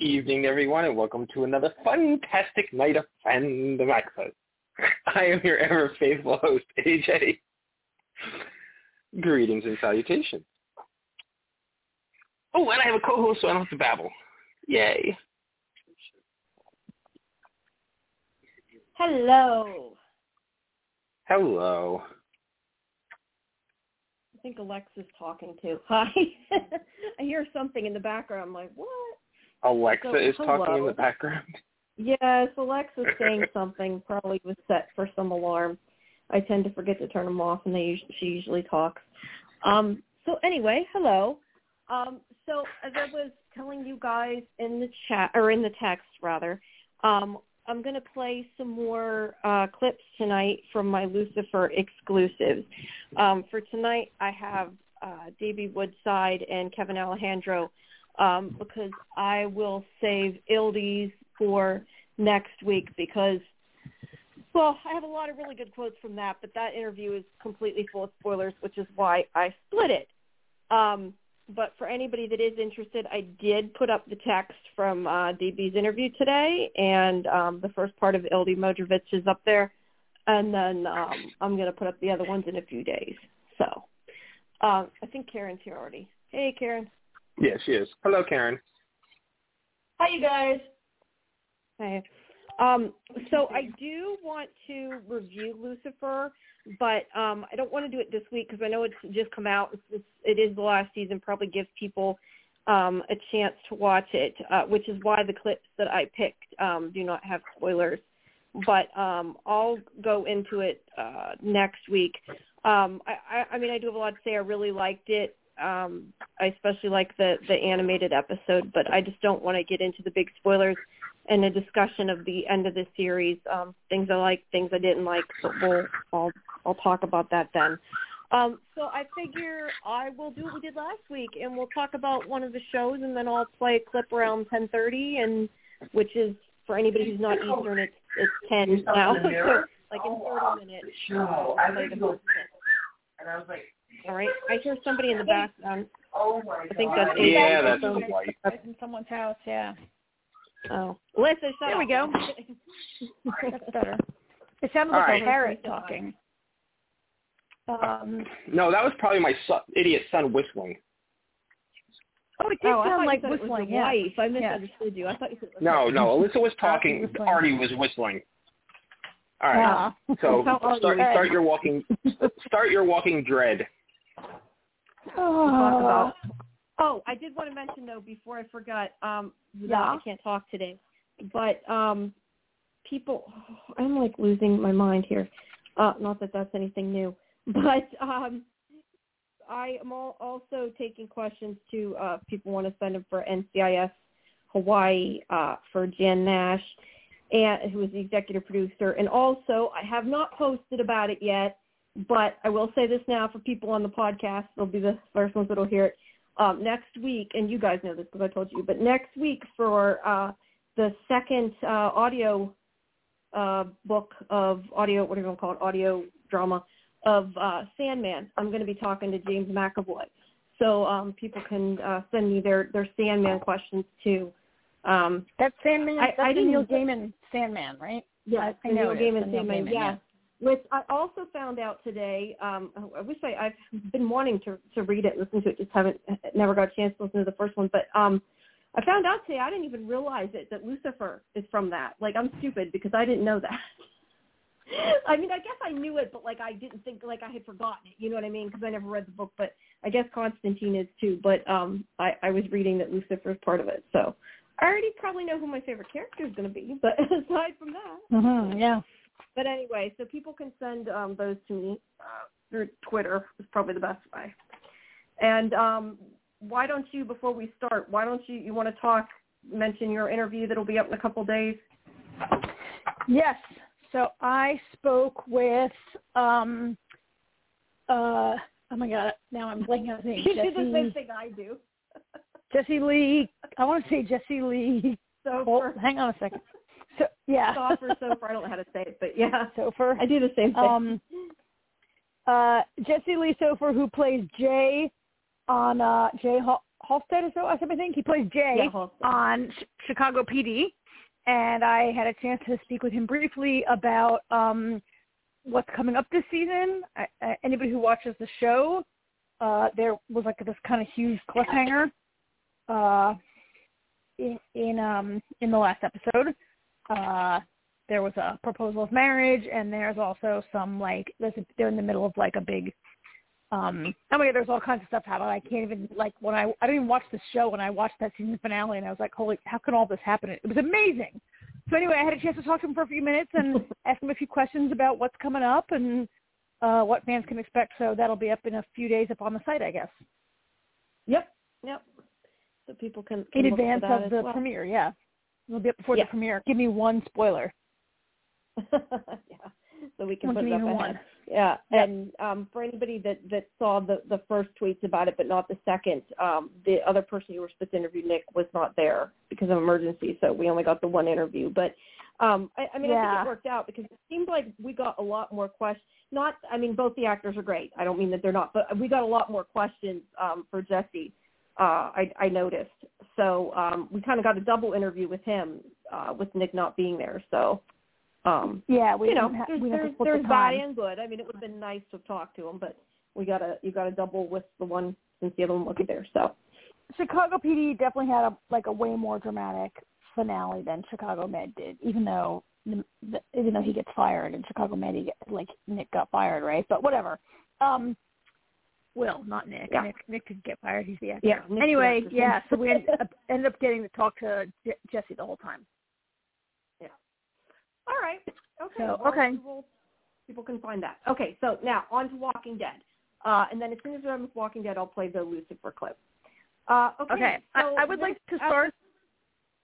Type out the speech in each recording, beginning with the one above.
Evening, everyone, and welcome to another fantastic night of fandom access. I am your ever faithful host, AJ. Greetings and salutations. Oh, and I have a co-host, so I don't have to babble. Yay. Hello. Hello. I think Alexa's talking too. Hi. I hear something in the background. I'm like, what? Alexa So, is talking in the background. Yes, Alexa's saying something. Probably was set for some alarm. I tend to forget to turn them off, and they she usually talks. Um, so anyway, hello. Um, so as I was telling you guys in the chat or in the text rather, um, I'm going to play some more uh, clips tonight from my Lucifer exclusives. Um, for tonight, I have uh, D.B. Woodside and Kevin Alejandro um, because I will save Ildy's for next week because, well, I have a lot of really good quotes from that, but that interview is completely full of spoilers, which is why I split it. Um, but for anybody that is interested, I did put up the text from uh, DB's interview today, and um, the first part of Ildy Modrovich is up there, and then um, I'm going to put up the other ones in a few days. So um, I think Karen's here already. Hey, Karen. Yes, she is. Hello, Karen. Hi, you guys. Hey. Um, so I do want to review Lucifer, but um, I don't want to do it this week because I know it's just come out. It's, it's, it is the last season. Probably gives people um, a chance to watch it, uh, which is why the clips that I picked um, do not have spoilers. But um, I'll go into it uh, next week. Um, I, I, I mean, I do have a lot to say. I really liked it. Um, I especially like the the animated episode, but I just don't want to get into the big spoilers and a discussion of the end of the series, um, things I like, things I didn't like. But we'll I'll I'll talk about that then. Um, so I figure I will do what we did last week, and we'll talk about one of the shows, and then I'll play a clip around 10:30, and which is for anybody who's not Eastern, it's it's 10 now, so like in 30 minutes. uh, I'll play the first clip. All right. I hear somebody in the background. Um, oh, I think that's Adrian. Yeah, that's Some- the white. Uh, that's in someone's house, yeah. Oh, Alyssa, shut There up. we go. That's better. It sounded All like right. a parrot talking. Uh, um, No, that was probably my son, idiot son whistling. oh, it did Oh, sound like said it was whistling, your yeah. wife. I Yeah. misunderstood you. I thought you said it was No, no, Alyssa was talking. whistling. Artie was whistling. All right. Yeah. So How start start your walking start your walking dread. Talk about. Oh, I did want to mention though before I forgot. Um, yeah. I can't talk today, but um, people, I'm like losing my mind here. Uh, not that that's anything new, but um, I am all, also taking questions to uh, people want to send them for NCIS Hawaii uh, for Jan Nash, and who is the executive producer, and also I have not posted about it yet. But I will say this now for people on the podcast, they'll be the first ones that'll hear it. Um, next week, and you guys know this because I told you, but next week for uh, the second uh, audio uh, book of audio, what are you going to call it, audio drama of uh, Sandman, I'm going to be talking to James McAvoy. So um, people can uh, send me their, their Sandman questions too. Um, That's Sandman. I- that's I didn't- Neil Gaiman Sandman, right? yeah, I the know Neil Gaiman Sandman, Gaiman, yeah. Which I also found out today. Um, I wish I, I've been wanting to to read it, listen to it, just haven't never got a chance to listen to the first one. But um, I found out today I didn't even realize it that Lucifer is from that. Like I'm stupid because I didn't know that. I mean, I guess I knew it, but like I didn't think like I had forgotten it. You know what I mean? Because I never read the book, but I guess Constantine is too. But um, I, I was reading that Lucifer is part of it, so I already probably know who my favorite character is going to be. But aside from that, Mm-hmm, yeah. But anyway, so people can send um, those to me uh, through Twitter is probably the best way. And um, why don't you, before we start, why don't you, you want to talk mention your interview that'll be up in a couple days? Yes. So I spoke with um uh oh my god, now I'm blanking on the name. You do the same thing I do. Jesse Lee I want to say Jesse Lee So Col- hang on a second. So yeah. Soffer, so far, I don't know how to say it, but yeah, Sofer. I do the same thing. Um uh Jesse Lee Soffer who plays Jay on uh Jay Hal- Halstead or so I think he plays Jay yeah, on Ch- Chicago PD, and I had a chance to speak with him briefly about um, what's coming up this season. I, I, anybody who watches the show, uh, there was like this kind of huge cliffhanger uh, in in um, in the last episode. Uh, there was a proposal of marriage, and there's also some like there's a, they're in the middle of like a big um I mean there's all kinds of stuff happening. I can't even like when I I didn't even watch the show when I watched that season finale and I was like, Holy how can all this happen? It was amazing. So anyway, I had a chance to talk to him for a few minutes and ask him a few questions about what's coming up and uh what fans can expect. So that'll be up in a few days up on the site, I guess. Yep, yep. So people can, can In look for advance that of as the well. premiere, yeah. It'll be up before Yeah. the premiere. Give me one spoiler. yeah, so we can I'll put it up ahead. one. Yeah, Yep. and um, for anybody that that saw the the first tweets about it, but not the second, um, the other person you were supposed to interview, Nick, was not there because of emergency, so we only got the one interview. But um, I, I mean, I think it worked out because it seemed like we got a lot more questions. Not, I mean, both the actors are great. I don't mean that they're not, but we got a lot more questions um, for Jesse. Uh, I, I noticed. So um, we kind of got a double interview with him, uh, with Nick not being there. So um, Yeah, we you know, didn't ha- there's, we have there's, there's the bad and good. I mean, it would have been nice to have talked to him, but we got a you got a double with the one since the other one wasn't there. So Chicago PD definitely had a like a way more dramatic finale than Chicago Med did, even though the, the, even though he gets fired and Chicago Med he get, like Nick got fired, right? But whatever. Um, Will, not Nick. Yeah. Nick Nick didn't get fired. He's the actor. Yeah, Nick's the anyway, yeah. So we ended up, ended up getting to talk to Je- Jesse the whole time. Yeah. All right, okay, So, well, okay. will- people can find that. Okay, so now on to Walking Dead, uh, and then as soon as we're done with Walking Dead, I'll play the Lucifer clip. Uh, okay, Okay. so I, I would like to start.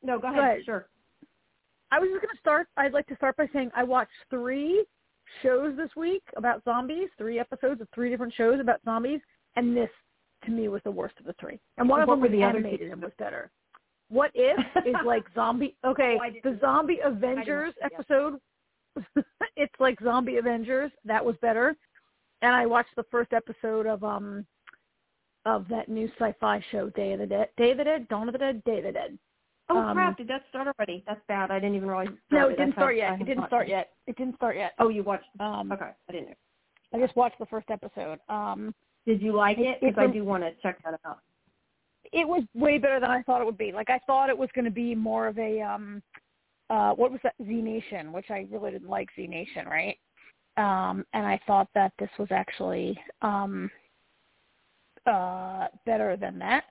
No, go ahead. Go ahead. Sure. I was just going to start. I'd like to start by saying I watched three shows this week about zombies, three episodes of three different shows about zombies, and this to me was the worst of the three. And one of What them were was the other animated and was better. What if is like zombie? Okay, Oh, the Zombie Avengers it yet. episode. it's like Zombie Avengers. That was better. And I watched the first episode of um of that new sci-fi show, Day of the Dead. Day of the Dead, Dawn of the Dead, Day of the Dead. Oh Um, crap! Did that start already? That's bad. I didn't even realize. No, started. it didn't start yet. It didn't start seen- yet. It didn't start yet. Oh, you watched? Um, Okay, I didn't know. I just watched the first episode. Um, Did you like it? It- Because I do want to check that out. it was way better than I thought it would be. Like I thought it was going to be more of a um, uh, what was that Z Nation, which I really didn't like Z Nation, right? Um, and I thought that this was actually um, uh, better than that.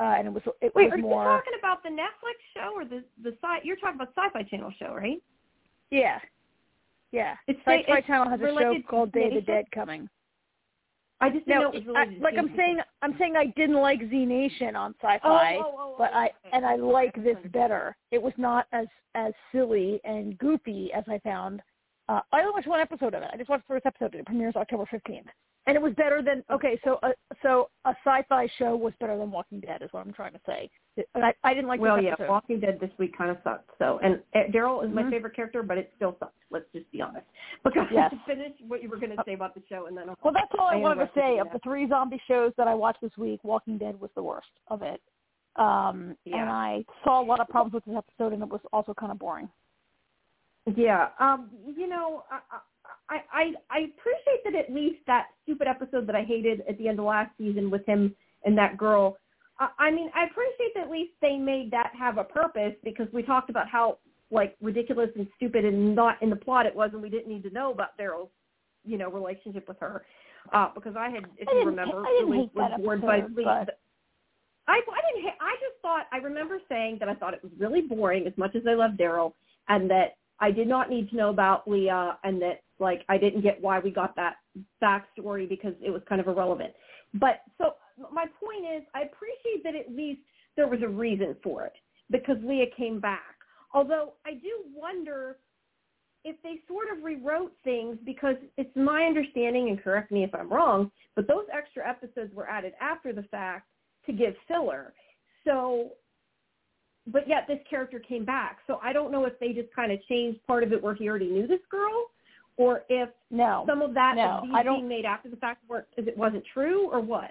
Uh, and it was it Wait, was are you talking about the Netflix show or the the sci? You're talking about Sci-Fi Channel show, right? yeah, yeah. It's Sci-Fi it's Channel has a show called Day of the Dead coming. I just know I, like I'm saying, I'm saying I didn't like Z Nation on Oh, Sci-Fi. oh, oh, but oh, I okay. and I like this better. It was not as as silly and goofy as I found. Uh, I only watched one episode of it. I just watched the first episode. It premieres October fifteenth, and it was better than okay. So a, so a sci-fi show was better than Walking Dead, is what I'm trying to say. I, I didn't like well, yeah, episode. Walking Dead this week kind of sucked. So, and uh, Daryl is my Mhm. favorite character, but it still sucks. Let's just be honest. Because Yes. To finish what you were going to say about the show, and then I'll well, that's all I, I wanted to say. Of the three zombie shows that I watched this week, Walking Dead was the worst of it. Um, Yeah. And I saw a lot of problems with this episode, and it was also kind of boring. Yeah, um, you know, I, I I I appreciate that at least that stupid episode that I hated at the end of last season with him and that girl. I, I mean, I appreciate that at least they made that have a purpose because we talked about how like ridiculous and stupid and not in the plot it was, and we didn't need to know about Daryl's, you know, relationship with her. Uh, because I had, if I you remember, I didn't really was bored by Leah. but- I I didn't. ha- I just thought. I remember saying that I thought it was really boring, as much as I love Daryl, and that I did not need to know about Leah, and that like I didn't get why we got that backstory because it was kind of irrelevant. But so my point is, I appreciate that at least there was a reason for it. because Leah came back. Although I do wonder if they sort of rewrote things because it's my understanding, and correct me if I'm wrong, but those extra episodes were added after the fact to give filler. So, but yet this character came back. So I don't know if they just kind of changed part of it where he already knew this girl, or if no, some of that no, of I don't, being made after the fact weren't, it wasn't true, or what?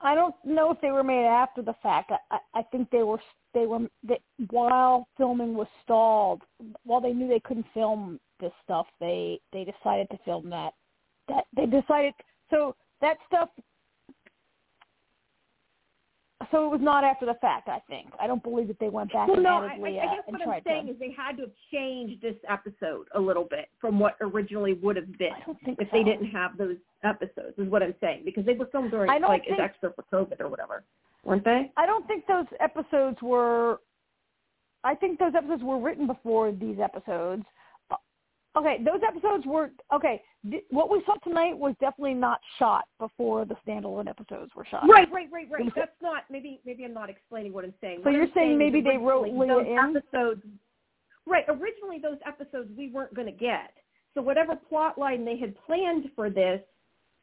I don't know if they were made after the fact. I, I, think they were they were they, while filming was stalled. While they knew they couldn't film this stuff, they they decided to film that. That they decided so that stuff so it was not after the fact. I think I don't believe that they went back well, and no, added Leah I guess what I'm saying to. is they had to have changed this episode a little bit from what originally would have been I don't think if so. they didn't have those episodes. Is what I'm saying because they were filmed during I don't like think- as extra for COVID or whatever, weren't they? I don't think those episodes were. I think those episodes were written before these episodes. Okay, those episodes were okay. Th- what we saw tonight was definitely not shot before the standalone episodes were shot. Right, right, right, right. That's not maybe maybe I'm not explaining what I'm saying. So What you're I'm saying is maybe they wrote those in? episodes. Right, originally those episodes we weren't going to get. So whatever plot line they had planned for this,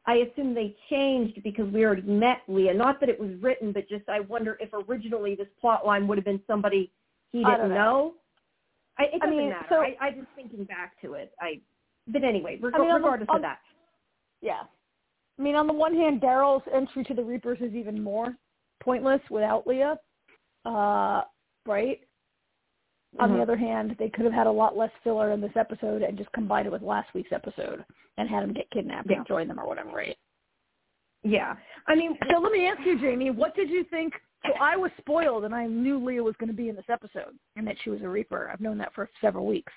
I assume they changed because we already met Leah. Not that it was written, but just I wonder if originally this plot line would have been somebody he didn't don't know. I, it doesn't mean, matter. so- I, I just thinking back to it. I, but anyway, reg- I mean, on the- regardless on- of that. Yeah. I mean, on the one hand, Daryl's entry to the Reapers is even more pointless without Leah, uh, right? On Mhm. the other hand, they could have had a lot less filler in this episode and just combined it with last week's episode and had him get kidnapped Yeah. and join them or whatever, right? Yeah, I mean, So let me ask you, Jamie, what did you think? So I was spoiled, and I knew Leah was going to be in this episode, and that she was a Reaper. I've known that for several weeks.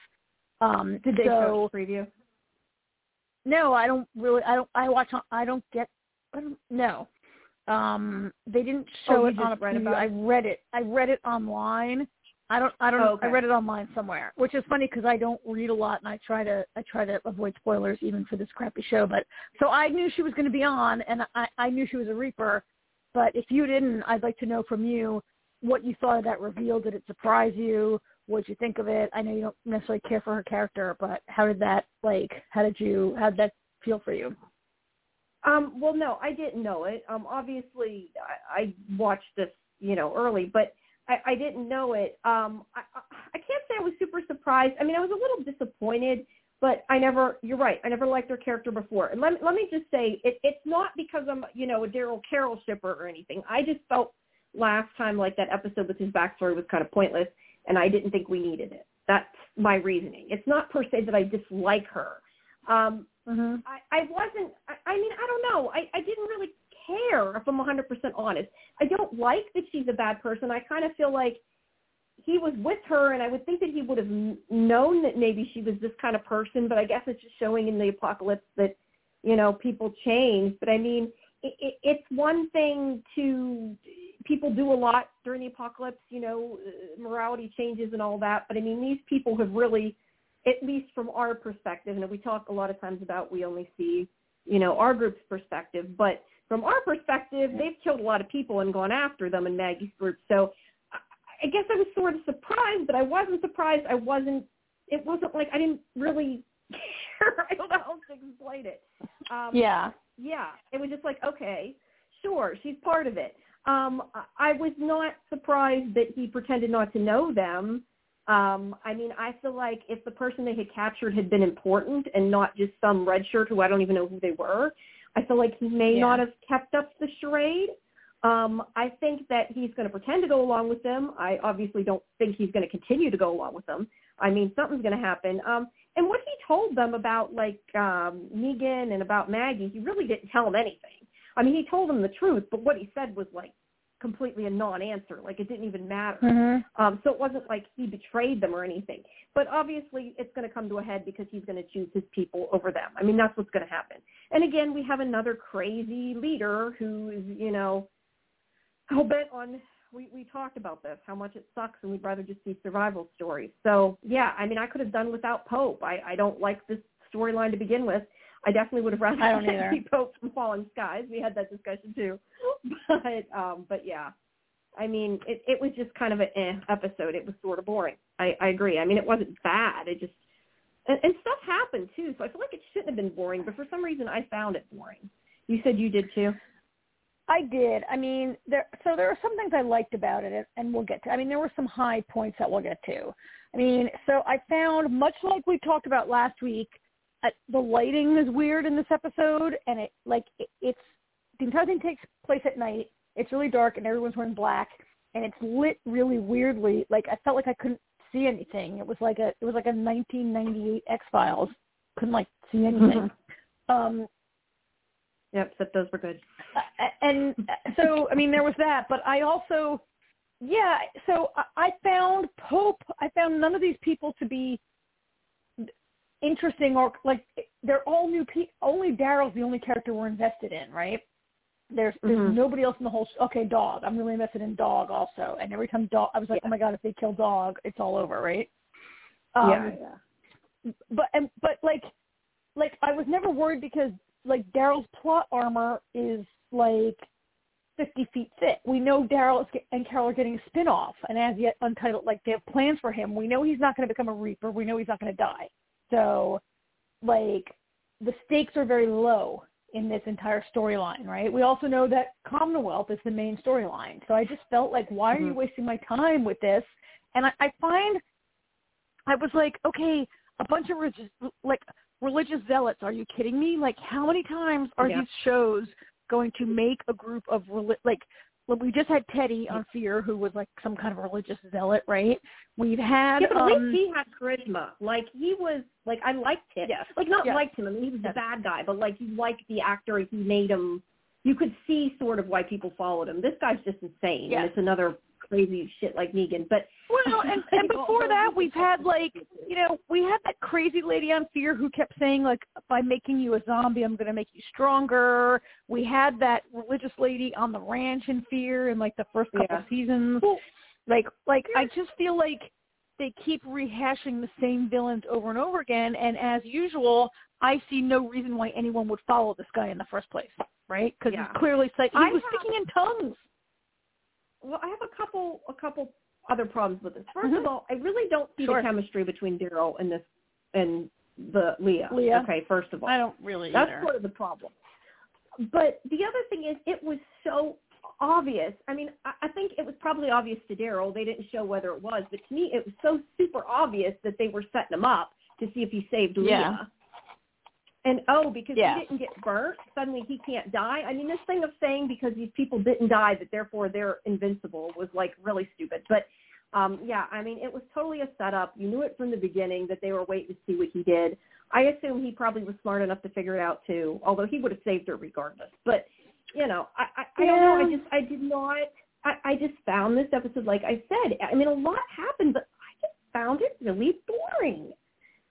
Um, did they so, show a preview? No, I don't really. I don't. I watch. on- I don't get. I don't, no, um, they didn't Oh, show you it on a read I read it. I read it online. I don't. I don't. Oh, okay. I read it online somewhere, which is funny because I don't read a lot, and I try to. I try to avoid spoilers even for this crappy show. But so I knew she was going to be on, and I, I knew she was a Reaper. But if you didn't, I'd like to know from you what you thought of that reveal. Did it surprise you? What did you think of it? I know you don't necessarily care for her character, but how did that like? How did you? How did that feel for you? Um, well, no, I didn't know it. Um, obviously, I, I watched this, you know, early, but I, I didn't know it. Um, I, I I can't say I was super surprised. I mean, I was a little disappointed, but I never. You're right. I never liked her character before. And let me let me just say, it, it's not because I'm, you know, a Daryl Carol shipper or anything. I just felt last time like that episode with his backstory was kind of pointless, and I didn't think we needed it. That's my reasoning. It's not per se that I dislike her. Um, Mm-hmm. I, I wasn't. I, I mean, I don't know. I, I didn't really care if I'm 100% honest. I don't like that she's a bad person. I kind of feel like he was with her, and I would think that he would have known that maybe she was this kind of person. But I guess it's just showing in the apocalypse that you know people change. But I mean, it, it, it's one thing to people do a lot during the apocalypse. You know, uh, morality changes and all that. But I mean, these people have really at least from our perspective, and we talk a lot of times about we only see, you know, our group's perspective, but from our perspective, they've killed a lot of people and gone after them in Maggie's group. So I- guess I was sort of surprised, but I wasn't surprised. I wasn't, it wasn't like I didn't really care. I don't know how to explain it. Um, Yeah. yeah, it was just like, okay, sure, she's part of it. Um, I- was not surprised that he pretended not to know them. Um, I mean, I feel like if the person they had captured had been important and not just some red shirt who I don't even know who they were, I feel like he may Yeah. not have kept up the charade. Um, I think that he's going to pretend to go along with them. I obviously don't think he's going to continue to go along with them. I mean, something's going to happen. Um, and what he told them about like um, Negan and about Maggie, he really didn't tell them anything. I mean, he told them the truth, but what he said was like completely a non-answer. Like it didn't even matter. Mm-hmm. Um, so it wasn't like he betrayed them or anything. But obviously it's going to come to a head because he's going to choose his people over them. I mean, that's what's going to happen. And again, we have another crazy leader who is, you know, hell bent on, we, we talked about this, how much it sucks and we'd rather just see survival stories. So yeah, I mean, I could have done without Pope. I, I don't like this storyline to begin with. I definitely would have rather I don't see Pope from Falling Skies. We had that discussion too. But, um, but yeah. I mean, it, it was just kind of an eh episode. It was sort of boring. I, I agree. I mean, it wasn't bad. It just and, and stuff happened too. So I feel like it shouldn't have been boring, but for some reason I found it boring. You said you did too. I did. I mean, there. So there are some things I liked about it, and we'll get to. I mean, there were some high points that we'll get to. I mean, so I found much like we talked about last week, uh, the lighting is weird in this episode, and it like it, it's the entire thing takes place at night. It's really dark, and everyone's wearing black, and it's lit really weirdly. Like I felt like I couldn't see anything. It was like a it was like a 1998 X Files. Couldn't like see anything. um, Yep, except those were good. And so I mean there was that, but I also yeah, so I found Pope. I found none of these people to be interesting or like they're all new people. Only Daryl's the only character we're invested in, right? There's there's mm-hmm. nobody else in the whole. Sh- okay, dog. I'm really invested in dog also. And every time dog, I was like, yeah. oh my god, if they kill dog, it's all over, right? Um, yeah, yeah. But and but like like I was never worried because like Daryl's plot armor is like 50 feet thick. We know Daryl and Carol are getting a spin-off, and as yet untitled, like they have plans for him. We know he's not going to become a Reaper. We know he's not going to die. So, like, the stakes are very low in this entire storyline, right? We also know that Commonwealth is the main storyline. So I just felt like, why are you mm-hmm. wasting my time with this? And I, I find, I was like, okay, a bunch of like religious zealots. Are you kidding me? Like, how many times are yeah. these shows going to make a group of like we just had Teddy on Fear, who was like some kind of religious zealot, right? We've had yeah, but at um, least he had charisma. Like he was like I liked him. Yes. Like not yes. liked him. I mean, he was yes. a bad guy, but like you liked the actor. He made him. You could see sort of why people followed him. This guy's just insane. Yes. And it's another crazy shit like Negan. But well, and, and before that, we've had like you know we had that crazy lady on Fear who kept saying like by making you a zombie, I'm going to make you stronger. We had that religious lady on the ranch in Fear in like the first couple yeah. seasons. Like like I just feel like they keep rehashing the same villains over and over again, and as usual, I see no reason why anyone would follow this guy in the first place, right? Because yeah. he's clearly like he I was have, speaking in tongues well, I have a couple a couple other problems with this. 1st mm-hmm. of all, I really don't see sure. the chemistry between Daryl and this and the Leah. Leah. Okay, first of all, I don't really. That's either. sort of the problem. But the other thing is, it was so obvious. I mean, I, I think it was probably obvious to Daryl. They didn't show whether it was, but to me, it was so super obvious that they were setting him up to see if he saved Leah. Yeah. And oh, because yeah. he didn't get burnt, suddenly he can't die. I mean, this thing of saying because these people didn't die that therefore they're invincible was like really stupid. But um yeah, I mean, it was totally a setup. You knew it from the beginning that they were waiting to see what he did. I assume he probably was smart enough to figure it out too, although he would have saved her regardless. But you know, I I, I yeah. don't know. I just I did not. I, I just found this episode, like I said, I mean, a lot happened, but I just found it really boring.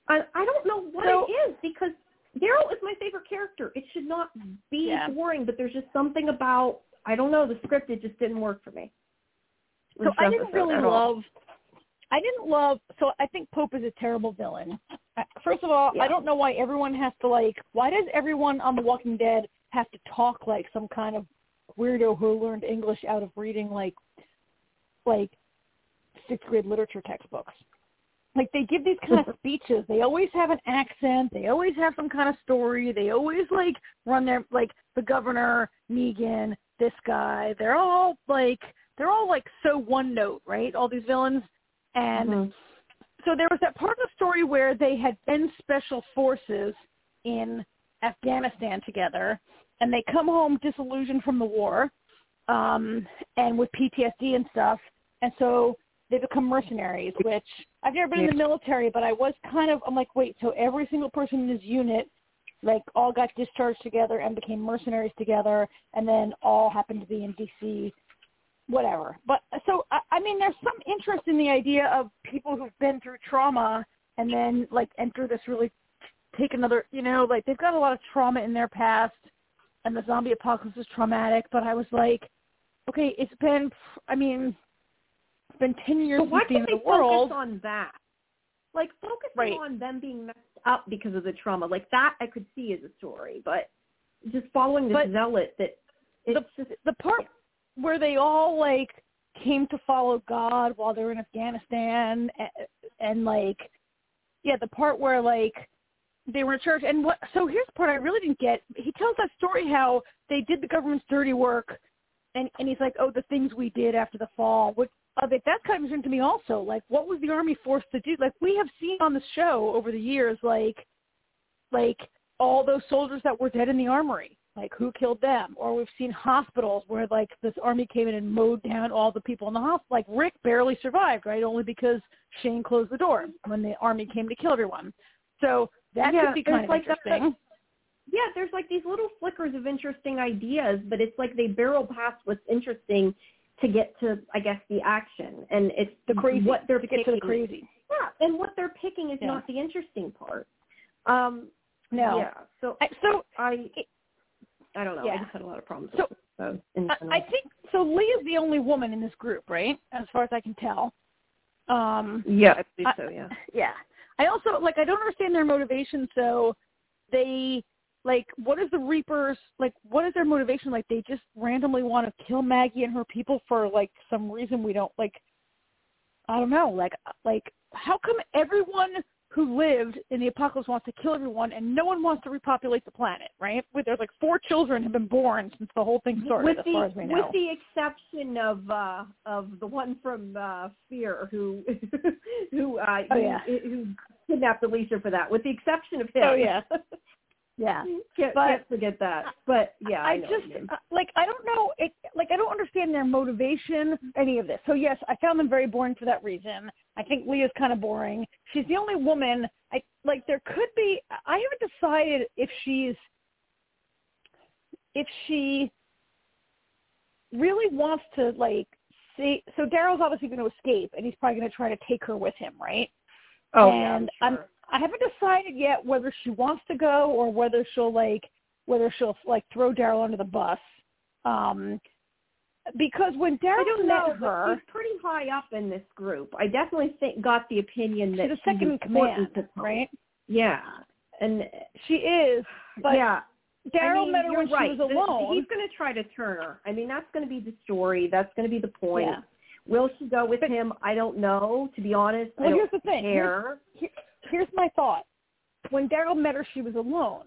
I I don't know what so, it is because Daryl is my favorite character. It should not be yeah. boring, but there's just something about I don't know the script. It just didn't work for me. So I didn't really love. I didn't love. So I think Pope is a terrible villain. First of all, yeah. I don't know why everyone has to like. Why does everyone on The Walking Dead have to talk like some kind of weirdo who learned English out of reading like, like sixth grade literature textbooks? Like they give these kind of speeches. They always have an accent. They always have some kind of story. They always like run their like the governor, Negan, this guy. They're all like they're all like so one note, right? All these villains. And mm-hmm. so there was that part of the story where they had been special forces in Afghanistan together and they come home disillusioned from the war um and with PTSD and stuff. And so they become mercenaries, which I've never been in the military, but I was kind of I'm like, wait, so every single person in this unit like all got discharged together and became mercenaries together and then all happened to be in DC whatever. But so I, I mean there's some interest in the idea of people who've been through trauma and then like enter this really take another, you know, like they've got a lot of trauma in their past and the zombie apocalypse is traumatic, but I was like okay, it's been I mean been ten years but why since can't they the world. focus on that? Like focusing right. on them being messed up because of the trauma, like that I could see as a story, but just following but zealot that it's the just the part where they all like came to follow God while they were in Afghanistan, and, and like, yeah, the part where like they were in church. And what? So here's the part I really didn't get. He tells that story how they did the government's dirty work, and and he's like, oh, the things we did after the fall. What? Uh, that that comes into me also. Like, what was the army forced to do? Like, we have seen on the show over the years, like, like all those soldiers that were dead in the armory. Like, who killed them? Or we've seen hospitals where like this army came in and mowed down all the people in the hospital. Like Rick barely survived, right? Only because Shane closed the door when the army came to kill everyone. So that yeah, could be kind of like interesting. That, yeah, there's like these little flickers of interesting ideas, but it's like they barrel past what's interesting to get to, I guess, the action, and it's the crazy. What they're to picking. get to the crazy. Yeah, and what they're picking is Yeah. not the interesting part. Um, No. Yeah. So I, so I, I don't know. I Yeah. just had a lot of problems. So- with it, so I. I think so. Leah is the only woman in this group, right? As far as I can tell. Um, yeah, I believe I- so. Yeah. yeah. I also like I don't understand their motivation. So they like what is the Reapers like? What is their motivation? Like they just randomly want to kill Maggie and her people for like some reason we don't like. I don't know. Like like how come everyone who lived in the apocalypse wants to kill everyone and no one wants to repopulate the planet? Right? With there's like four children have been born since the whole thing started, with as the far as we know. with the exception of uh of the one from uh Fear who who uh Oh, who, yeah. who kidnapped Alicia for that. With the exception of him. Oh, yeah. yeah. can't, But- can't forget that. But yeah, I, I, just what you mean. uh, like I don't know it like I don't understand their motivation any of this. So yes, I found them very boring for that reason. I think Leah's kind of boring. She's the only woman I like there could be I haven't decided if she's if she really wants to like see so Daryl's obviously going to escape and he's probably going to try to take her with him, right? Oh and yeah, I'm I'm sure. I haven't decided yet whether she wants to go or whether she'll like whether she'll like throw Daryl under the bus. Um because when Daryl met know. her, She's pretty high up in this group. I definitely think got the opinion that she's a second in command, right? Yeah, and She is, but yeah, Daryl I mean, met her when right. she was alone. he's going to try to turn her. I mean, that's going to be the story. That's going to be the point. Yeah. Will she go with him? I don't know. To be honest, I Well, don't here's the thing. care. Here- here's my thought. When Daryl met her, she was alone,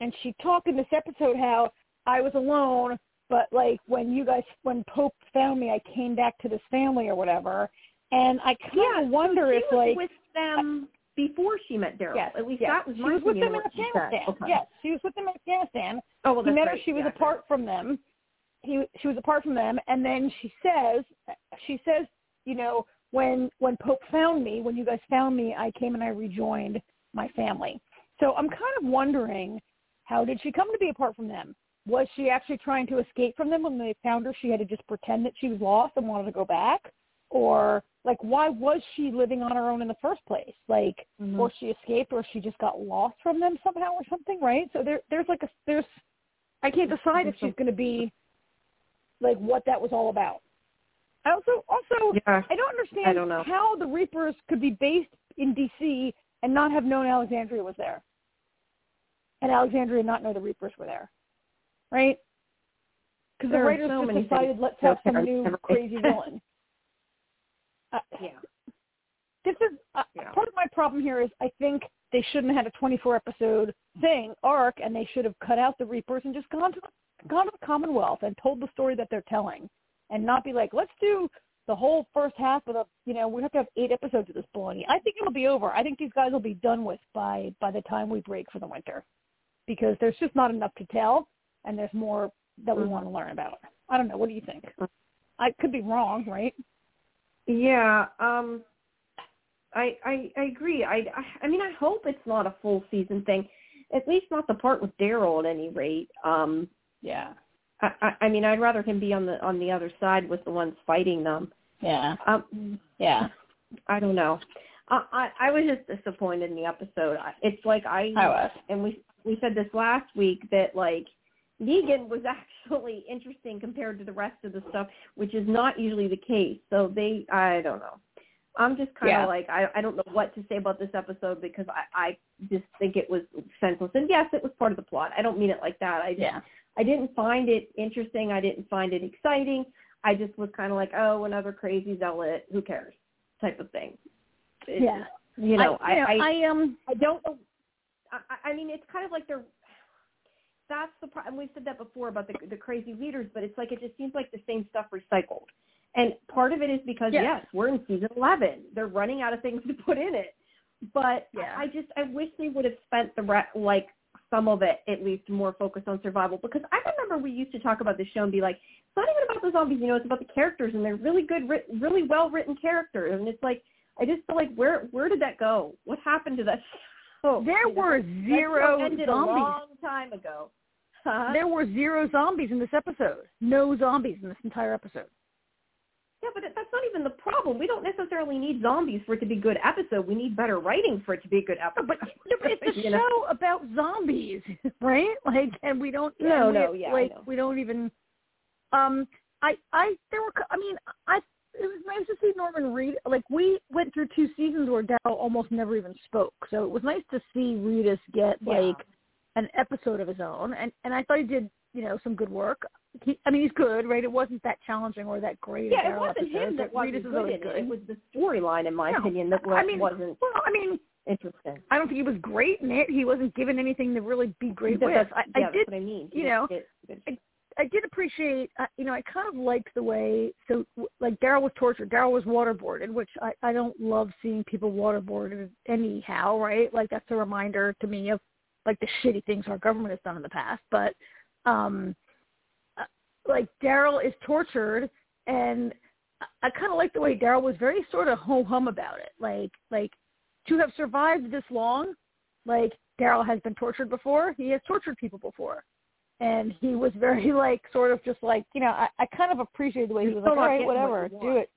and she talked in this episode how I was alone, but like when you guys, when Pope found me, I came back to this family or whatever, and I kind Yeah, of wonder so she if was like with them before she met Daryl. Yes, At least yes. that was she my was with them in she. Afghanistan. Okay. Yes, she was with them in Afghanistan. Oh well, he met right. her. She was yeah, apart from them. He she was apart from them, and then she says she says you know when when Pope found me, when you guys found me, I came and I rejoined my family. So I'm kind of wondering how did she come to be apart from them? Was she actually trying to escape from them when they found her? She had to just pretend that she was lost and wanted to go back, or like why was she living on her own in the first place? Like Mhm. or she escaped or she just got lost from them somehow or something, right? So there there's like a there's I can't decide if she's going to be like what that was all about. I also also Yeah. I don't understand I don't know. how the Reapers could be based in DC and not have known Alexandria was there. And Alexandria not know the Reapers were there. Right? Because the writers so just decided let's have some new crazy villain. Uh, Yeah. this is uh, Yeah. part of my problem here is I think they shouldn't have had a 24 episode thing arc, and they should have cut out the Reapers and just gone to gone to the Commonwealth and told the story that they're telling, and not be like, let's do the whole first half of the, you know, we have to have eight episodes of this baloney. I think it'll be over. I think these guys will be done with by by the time we break for the winter, because there's just not enough to tell, and there's more that we Mhm. want to learn about. I don't know. What do you think? I could be wrong, right? Yeah, um I I I agree. I I, I mean I hope it's not a full season thing. At least not the part with Daryl at any rate. Um Yeah. I, I mean I'd rather him be on the on the other side with the ones fighting them. Yeah. Um Yeah. I don't know. I I, I was just disappointed in the episode. I- It's like I I was. and we we said this last week that like Negan was actually interesting compared to the rest of the stuff, which is not usually the case. So they, I don't know. I'm just kind of Yeah. like I I don't know what to say about this episode because I I just think it was senseless. And yes, it was part of the plot. I don't mean it like that. I just, Yeah. I didn't find it interesting. I didn't find it exciting. I just was kind of like, oh, another crazy zealot. Who cares? Type of thing. It, yeah. You know, I, know, I, I um I don't. I, I mean, it's kind of like they're. That's the problem. We've said that before about the the crazy leaders, but it's like it just seems like the same stuff recycled. And part of it is because Yes. yes, we're in season eleven. They're running out of things to put in it. But Yeah. I just I wish they would have spent the re- like some of it at least more focused on survival because I remember we used to talk about the show and be like, it's not even about the zombies, you know, it's about the characters and they're really good, really well written characters. And it's like I just feel like where where did that go? What happened to that show? there You were show zero ended zombies. a long time ago. Huh? There were zero zombies in this episode. No zombies in this entire episode. Yeah, but that's not even the problem. We don't necessarily need zombies for it to be a good episode. We need better writing for it to be a good episode. But but it's a You know? show about zombies, right? Like, and we don't. No, we, no, yeah, like we don't even. Um, I, I, there were. I mean, I. It was nice to see Norman Reed. Like we went through two seasons where Daryl almost never even spoke, so it was nice to see Reedus get Yeah. like an episode of his own, and and I thought he did, you know, some good work. He, I mean, he's good, right? It wasn't that challenging or that great. yeah, it wasn't episode, him that wasn't good good. it. It was the storyline, in my No, opinion, that I mean, wasn't well, I mean, interesting. I don't think he was great in it. He wasn't given anything to really be great with. that's, I, yeah, I did, I mean. you know, get good- I did appreciate, uh, you know, I kind of liked the way, so like Daryl was tortured, Daryl was waterboarded, which I, I don't love seeing people waterboarded anyhow, right? Like that's a reminder to me of like the shitty things our government has done in the past. But, um, like Daryl is tortured and I- I kind of like the way Daryl was very sort of ho hum about it. Like, like to have survived this long, like Daryl has been tortured before. He has tortured people before and he was very like sort of just like you know I, I kind of appreciate the way he was like all right getting what whatever do it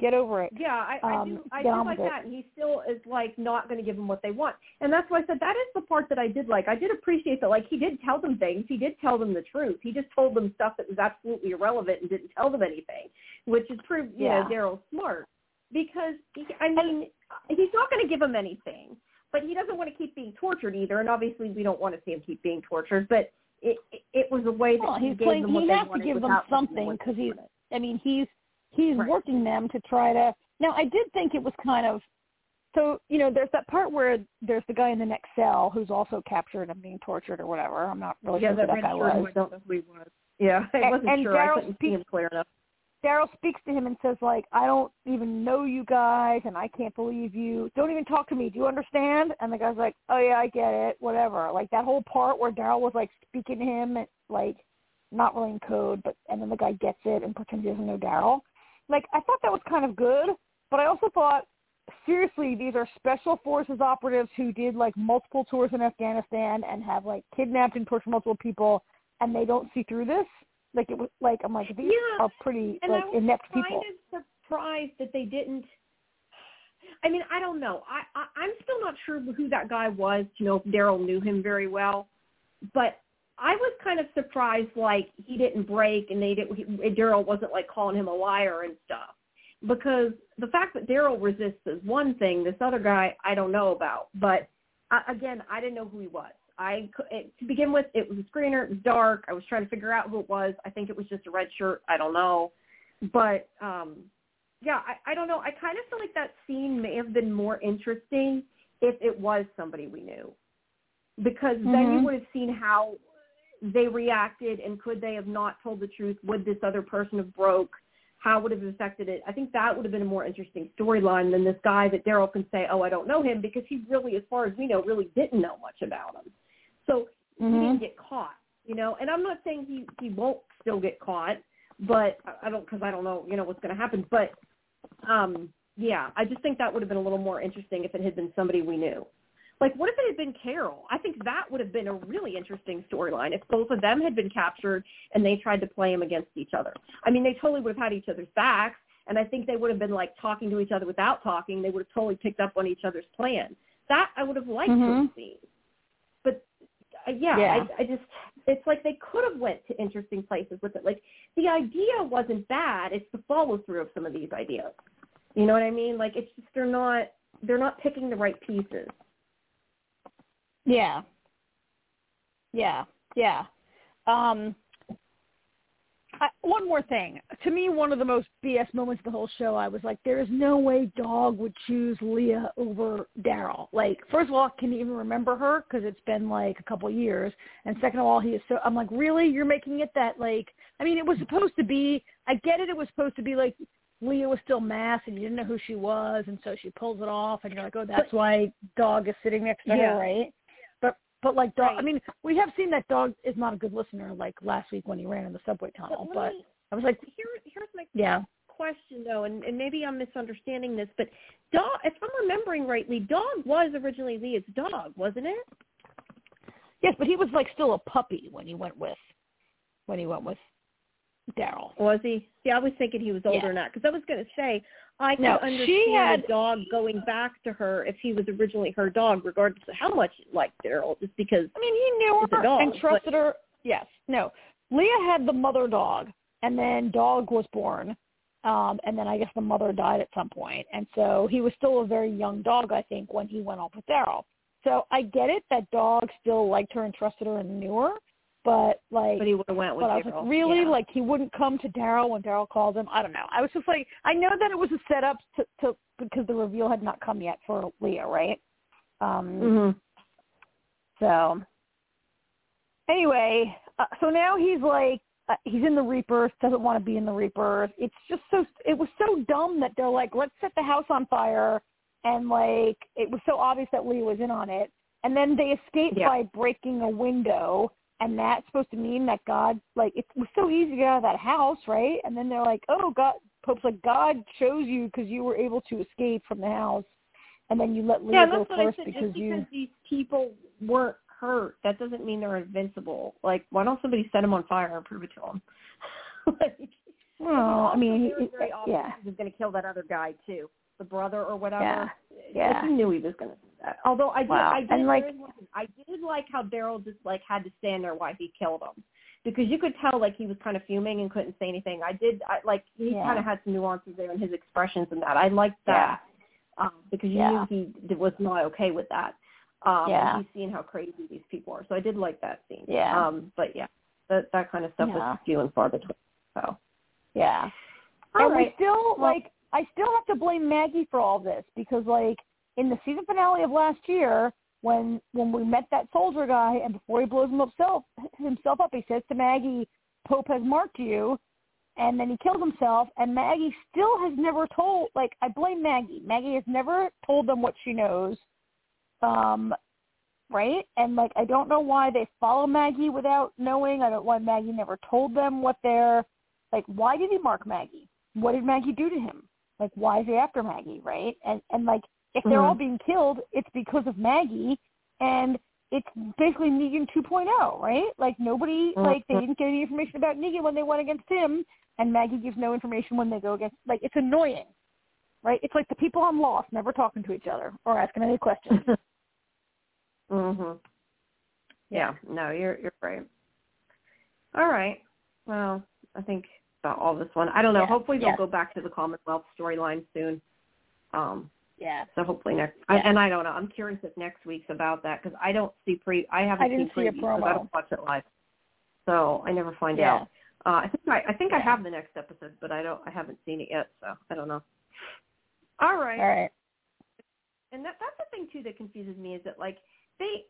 get over it Yeah, I, I um, do. I do like that, and he still is like not going to give them what they want, and that's why I said that is the part that I did like. I did appreciate that. Like he did tell them things. He did tell them the truth. He just told them stuff that was absolutely irrelevant and didn't tell them anything, which is proof. You know, Yeah. Daryl's smart because he, I mean he's not going to give them anything, but he doesn't want to keep being tortured either. And obviously, we don't want to see him keep being tortured, but. It, it, it was a way that well, he he's gave playing them what he they has to give them something because he's. I mean he's he's Right. working them to try to now I did think it was kind of so you know there's that part where there's the guy in the next cell who's also captured and being tortured or whatever I'm not really yeah, sure who that that guy was don't know who he was. Yeah, I wasn't and sure. I couldn't see him clear enough. Daryl speaks to him and says like, I don't even know you guys and I can't believe you. Don't even talk to me. Do you understand? And the guy's like, Oh yeah, I get it. Whatever. Like that whole part where Daryl was like speaking to him like not really in code, but and then the guy gets it and pretends he doesn't know Daryl. Like I thought that was kind of good, but I also thought seriously these are special forces operatives who did like multiple tours in Afghanistan and have like kidnapped and tortured multiple people and they don't see through this. Like it was like I'm like these Yeah, are pretty And like I was inept kind people. of surprised that they didn't. I mean, I don't know. I, I I'm still not sure who that guy was. You know, if Daryl knew him very well, but I was kind of surprised, like he didn't break and they didn't. He, Daryl wasn't like calling him a liar and stuff. Because the fact that Daryl resists is one thing. This other guy, I don't know about. But uh, again, I didn't know who he was. I it, to begin with, it was a screener. It was dark. I was trying to figure out who it was. I think it was just a red shirt. I don't know, but um, yeah, I, I don't know. I kind of feel like that scene may have been more interesting if it was somebody we knew, because then you Mhm. would have seen how they reacted and could they have not told the truth? Would this other person have broke? How would it have affected it? I think that would have been a more interesting storyline than this guy that Daryl can say, "Oh, I don't know him," because he really, as far as we know, really didn't know much about him. So he Mhm. didn't get caught, you know. And I'm not saying he he won't still get caught, but I- I don't because I don't know, you know, what's going to happen. But um, yeah, I just think that would have been a little more interesting if it had been somebody we knew. Like, what if it had been Carol? I think that would have been a really interesting storyline if both of them had been captured and they tried to play them against each other. I mean, they totally would have had each other's backs, and I think they would have been like talking to each other without talking. They would have totally picked up on each other's plan. That I would have liked to have seen. But uh, yeah, Yeah. I, I just it's like they could have went to interesting places with it. Like the idea wasn't bad. It's the follow through of some of these ideas. You know what I mean? Like it's just they're not they're not picking the right pieces. Yeah. Yeah. Yeah. Um I, one more thing. To me, one of the most BS moments of the whole show, I was like, there is no way Dog would choose Leah over Daryl. Like, first of all, can you even remember her? Because it's been like a couple of years. And second of all, he is so. I'm like, really? You're making it that like? I mean, it was supposed to be. I get it. It was supposed to be like Leah was still masked and you didn't know who she was, and so she pulls it off, and you're like, oh, that's why Dog is sitting next to Yeah. her, right? But like dog, Right. I mean, we have seen that Dog is not a good listener. Like last week when he ran in the subway tunnel, But but me, I was like, here, here's my yeah, question though, and, and maybe I'm misunderstanding this, but dog, if I'm remembering rightly, dog was originally Leah's dog, wasn't it? yes, but he was like still a puppy when he went with when he went with Daryl. Was he? See, I was thinking he was older Yeah. than that because I was going to say I could No, she understand had- a dog going back to her if he was originally her dog, regardless of how much he liked Daryl, just because. I mean, he knew her dog, and but- trusted her. Yes, no, Leah had the mother dog, and then Dog was born, um, and then I guess the mother died at some point, and so he was still a very young dog, I think, when he went off with Daryl. So I get it that Dog still liked her and trusted her and knew her, but like But he would have went with but I was Daryl. like, really? Yeah. Like he wouldn't come to Daryl when Daryl called him? I don't know. I was just like, I know that it was a setup to, to because the reveal had not come yet for Leah, right? Um, Mhm. So anyway, uh, so now he's like, uh, he's in the Reapers, doesn't want to be in the Reapers. It's just so, it was so dumb that they're like, let's set the house on fire. And like, it was so obvious that Leah was in on it. And then they escape Yeah. by breaking a window. And that's supposed to mean that God, like, it was so easy to get out of that house, right? And then they're like, oh, God, Pope's like, God chose you because you were able to escape from the house. And then you let Leah Yeah, go that's what I first said. because Just you. these people weren't hurt, that doesn't mean they're invincible. Like, why don't somebody set them on fire and prove it to them? like, Well, I mean, he- yeah, he was going to kill that other guy too, the brother or whatever. Yeah. Yeah. he knew he was going to do that. Although I did, Wow. I did, And, like- there is one thing. I did like how Daryl just like had to stand there while he killed him. Because you could tell like he was kind of fuming and couldn't say anything. I did I like he Yeah. kind of had some nuances there in his expressions and that. I liked that um, because you Yeah. knew he was not okay with that. Um, Yeah. he's seeing how crazy these people are. So I did like that scene. Yeah. Um, but yeah, that that kind of stuff Yeah. was few and far between. So Yeah. all and right. we still Well- like I still have to blame Maggie for all this because like in the season finale of last year when when we met that soldier guy and before he blows himself himself up he says to Maggie Pope has marked you and then he kills himself and Maggie still has never told like I blame Maggie. Maggie has never told them what she knows. Um right? And like I don't know why they follow Maggie without knowing. I don't why Maggie never told them what they're like why did he mark Maggie? What did Maggie do to him? Like why is he after Maggie, right? And and like if they're all Mhm. being killed, it's because of Maggie and it's basically Negan 2.0, right? Like nobody, like they Mhm. didn't get any information about Negan when they went against him, and Maggie gives no information when they go against. Like it's annoying, right? It's like the people on Lost never talking to each other or asking any questions. mhm. Yeah. No, you're you're right. All right. Well, I think about all this one. I don't know. Yeah. Hopefully they'll Yeah. go back to the Commonwealth storyline soon. Um. yeah. So hopefully next. I, and I don't know. I'm curious if next week's about that because I don't see pre. I haven't I didn't seen see a previews I don't watch it live. So I never find Yeah. out. Uh, I think I, I think I have the next episode, but I don't. I haven't seen it yet, so I don't know. All right. All right. and that that's the thing too that confuses me is that like they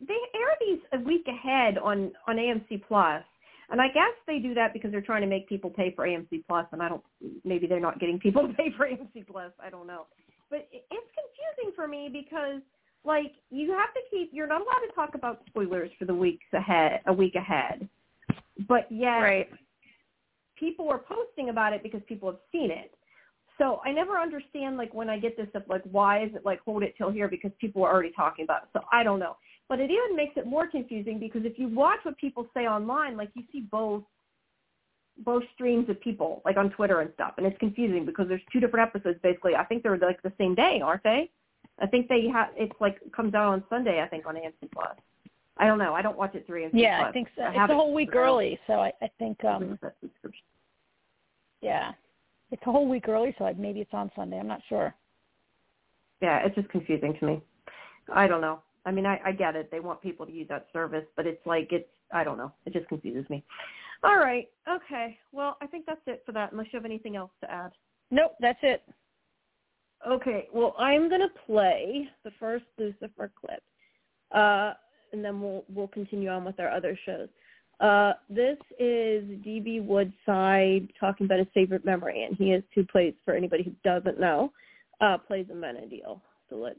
they air these a week ahead on on AMC Plus, and I guess they do that because they're trying to make people pay for AMC Plus, and I don't maybe they're not getting people to pay for AMC Plus. I don't know, but it's confusing for me because like you have to keep you're not allowed to talk about spoilers for the weeks ahead a week ahead, but yet Right. people are posting about it because people have seen it. So I never understand like when I get this stuff like why is it like hold it till here because people are already talking about it. So I don't know. But it even makes it more confusing because if you watch what people say online, like you see both both streams of people like on Twitter and stuff, and it's confusing because there's two different episodes basically. I think they're like the same day, aren't they? I think they have it's like comes out on Sunday. I think on AMC Plus. I don't know. I don't watch it three AMC Yeah, Plus. I think so. I It's a whole week early, so I, I think um use that subscription. yeah. It's a whole week early, so maybe it's on Sunday. I'm not sure. yeah, it's just confusing to me. I don't know. I mean, I, I get it. They want people to use that service, but it's like it's I don't know. It just confuses me. All right. Okay. Well, I think that's it for that. Unless you have anything else to add. Nope, that's it. Okay. Well, I'm gonna play the first Lucifer clip, uh, and then we'll we'll continue on with our other shows. Uh, this is DB Woodside talking about his favorite memory, and he is who plays for anybody who doesn't know, uh, plays Amenadiel. So let's.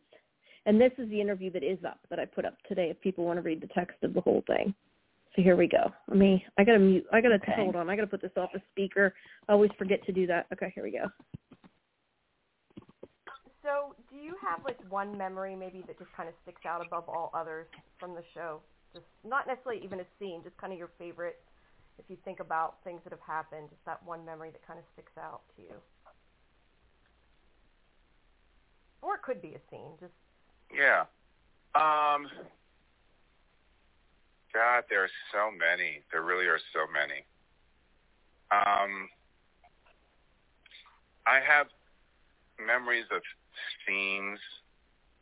And this is the interview that is up that I put up today. If people want to read the text of the whole thing. So here we go. Let me. I gotta mute. I gotta Okay. hold on. I gotta put this off the speaker. I always forget to do that. Okay, here we go. So, do you have like one memory maybe that just kind of sticks out above all others from the show? Just not necessarily even a scene, just kind of your favorite. If you think about things that have happened, just that one memory that kind of sticks out to you. Or it could be a scene. Just Yeah. Um. God, there are so many. There really are so many. Um. I have memories of scenes.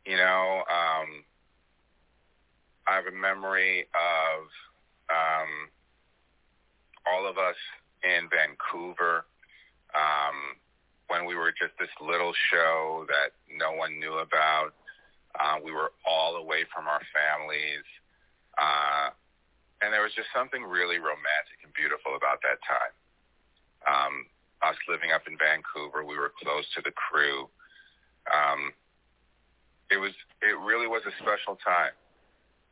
You know, um, I have a memory of um, all of us in Vancouver um, when we were just this little show that no one knew about. Uh, we were all away from our families. Uh, and there was just something really romantic and beautiful about that time. Um, us living up in Vancouver, we were close to the crew. Um, it was, it really was a special time.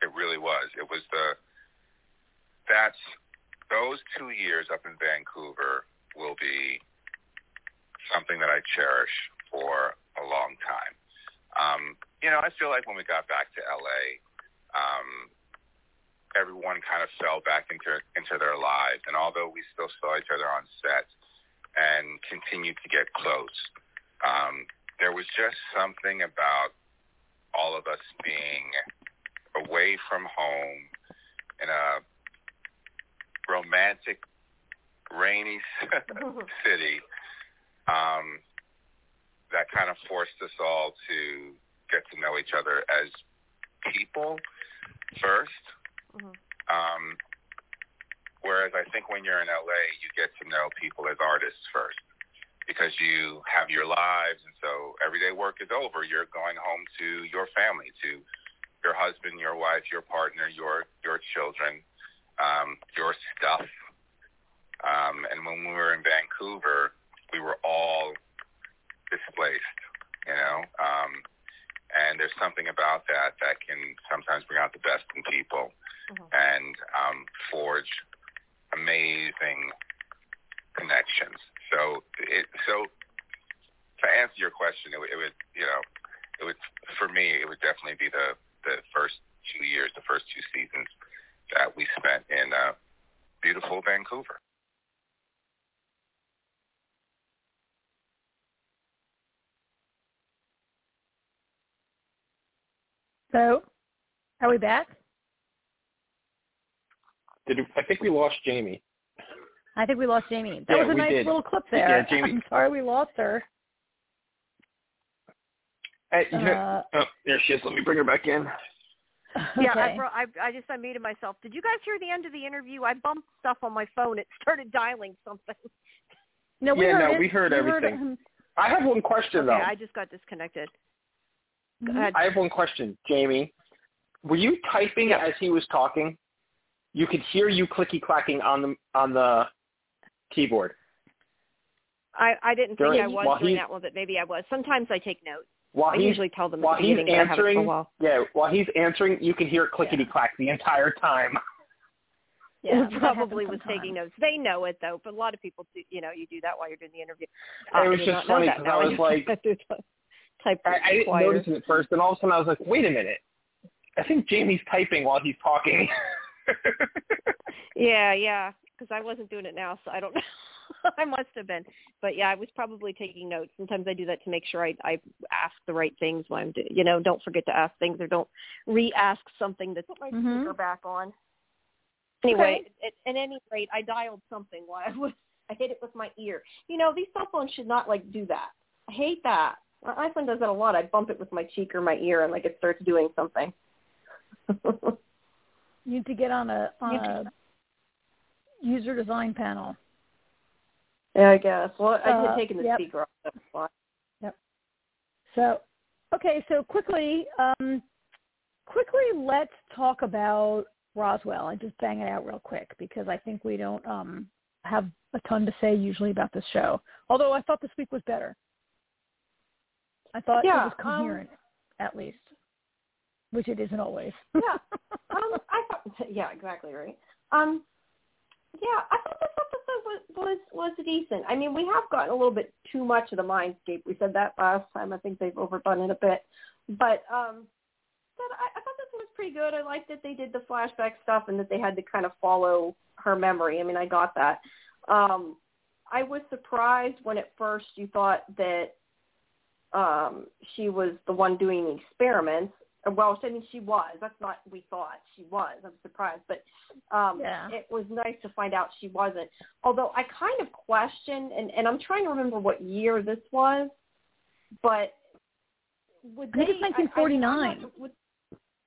It really was. It was the, that's, those two years up in Vancouver will be something that I cherish for a long time. Um, you know, I feel like when we got back to LA, um, everyone kind of fell back into into their lives, and although we still saw each other on set and continued to get close, um, there was just something about all of us being away from home in a romantic, rainy city um, that kind of forced us all to get to know each other as people 1st Mhm. Um, whereas I think when you're in LA, you get to know people as artists first because you have your lives, and so everyday work is over. You're going home to your family, to your husband, your wife, your partner, your your children, um, your stuff. Um, and when we were in Vancouver, we were all displaced, you know. Um, and there's something about that that can sometimes bring out the best in people Mhm. and um, forge amazing connections. So it so to answer your question, it, it would you know it would for me it would definitely be the the first two years, the first two seasons that we spent in uh, beautiful Vancouver. So, are we back? Did I think we lost Jamie? I think we lost Jamie. That Yeah, was a nice did. little clip there. Yeah, Jamie- I'm sorry we lost her. Hey, you know- Uh, oh, there she is. Let me bring her back in. Yeah, I, okay. bro- I I just unmuted myself. Did you guys hear the end of the interview? I bumped stuff on my phone. It started dialing something. no, we Yeah, heard no, it. we heard everything. him. I have one question Okay, though. I just got disconnected. Go Mhm. ahead. I have one question, Jamie. Were you typing Yeah. as he was talking? You could hear you clicky clacking on the on the keyboard. I I didn't think I was doing that one, but maybe I was. Sometimes I take notes. While I he's usually tell them at while the he's beginning, but I haven't for a answering, while. yeah, while he's answering, you can hear it clickety clack the entire time. Yeah, Who probably happens was taking notes. They know it though, but a lot of people do. You know, you do that while you're doing the interview. It was just not know funny that. 'cause Now I was like- have to type I, I didn't quieter. notice it at first, and all of a sudden I was like, wait a minute. I think Jamie's typing while he's talking. Yeah, yeah, because I wasn't doing it now, so I don't know. I must have been, but yeah, I was probably taking notes. Sometimes I do that to make sure I I ask the right things when I'm, do, you know, don't forget to ask things or don't re-ask something that's put my Mhm. speaker back on. Anyway, at, at any rate, I dialed something while I was I hit it with my ear. You know, these cell phones should not like do that. I hate that. My iPhone does that a lot. I bump it with my cheek or my ear, and like it starts doing something. You need to get on a on a user design panel. Yeah, I guess. Well, I Uh, had taken the yep. speaker off. That's why. Yep. So, okay, so quickly, um, quickly, let's talk about Roswell and just bang it out real quick because I think we don't um, have a ton to say usually about this show. Although I thought this week was better. I thought Yeah, it was coherent, at least, which it isn't always. Yeah. um, I thought, yeah, exactly right. Um, yeah, I thought this episode was, was was decent. I mean, we have gotten a little bit too much of the mindscape. We said that last time. I think they've overdone it a bit, but um, but I, I thought this was pretty good. I liked that they did the flashback stuff and that they had to kind of follow her memory. I mean, I got that. Um, I was surprised when at first you thought that um, she was the one doing the experiments. Well, I mean, she was. That's not we thought she was. I'm surprised, but um, Yeah. it was nice to find out she wasn't. Although I kind of question, and, and I'm trying to remember what year this was, but would I think they? it's 1949. I, I mean, I'm not- would-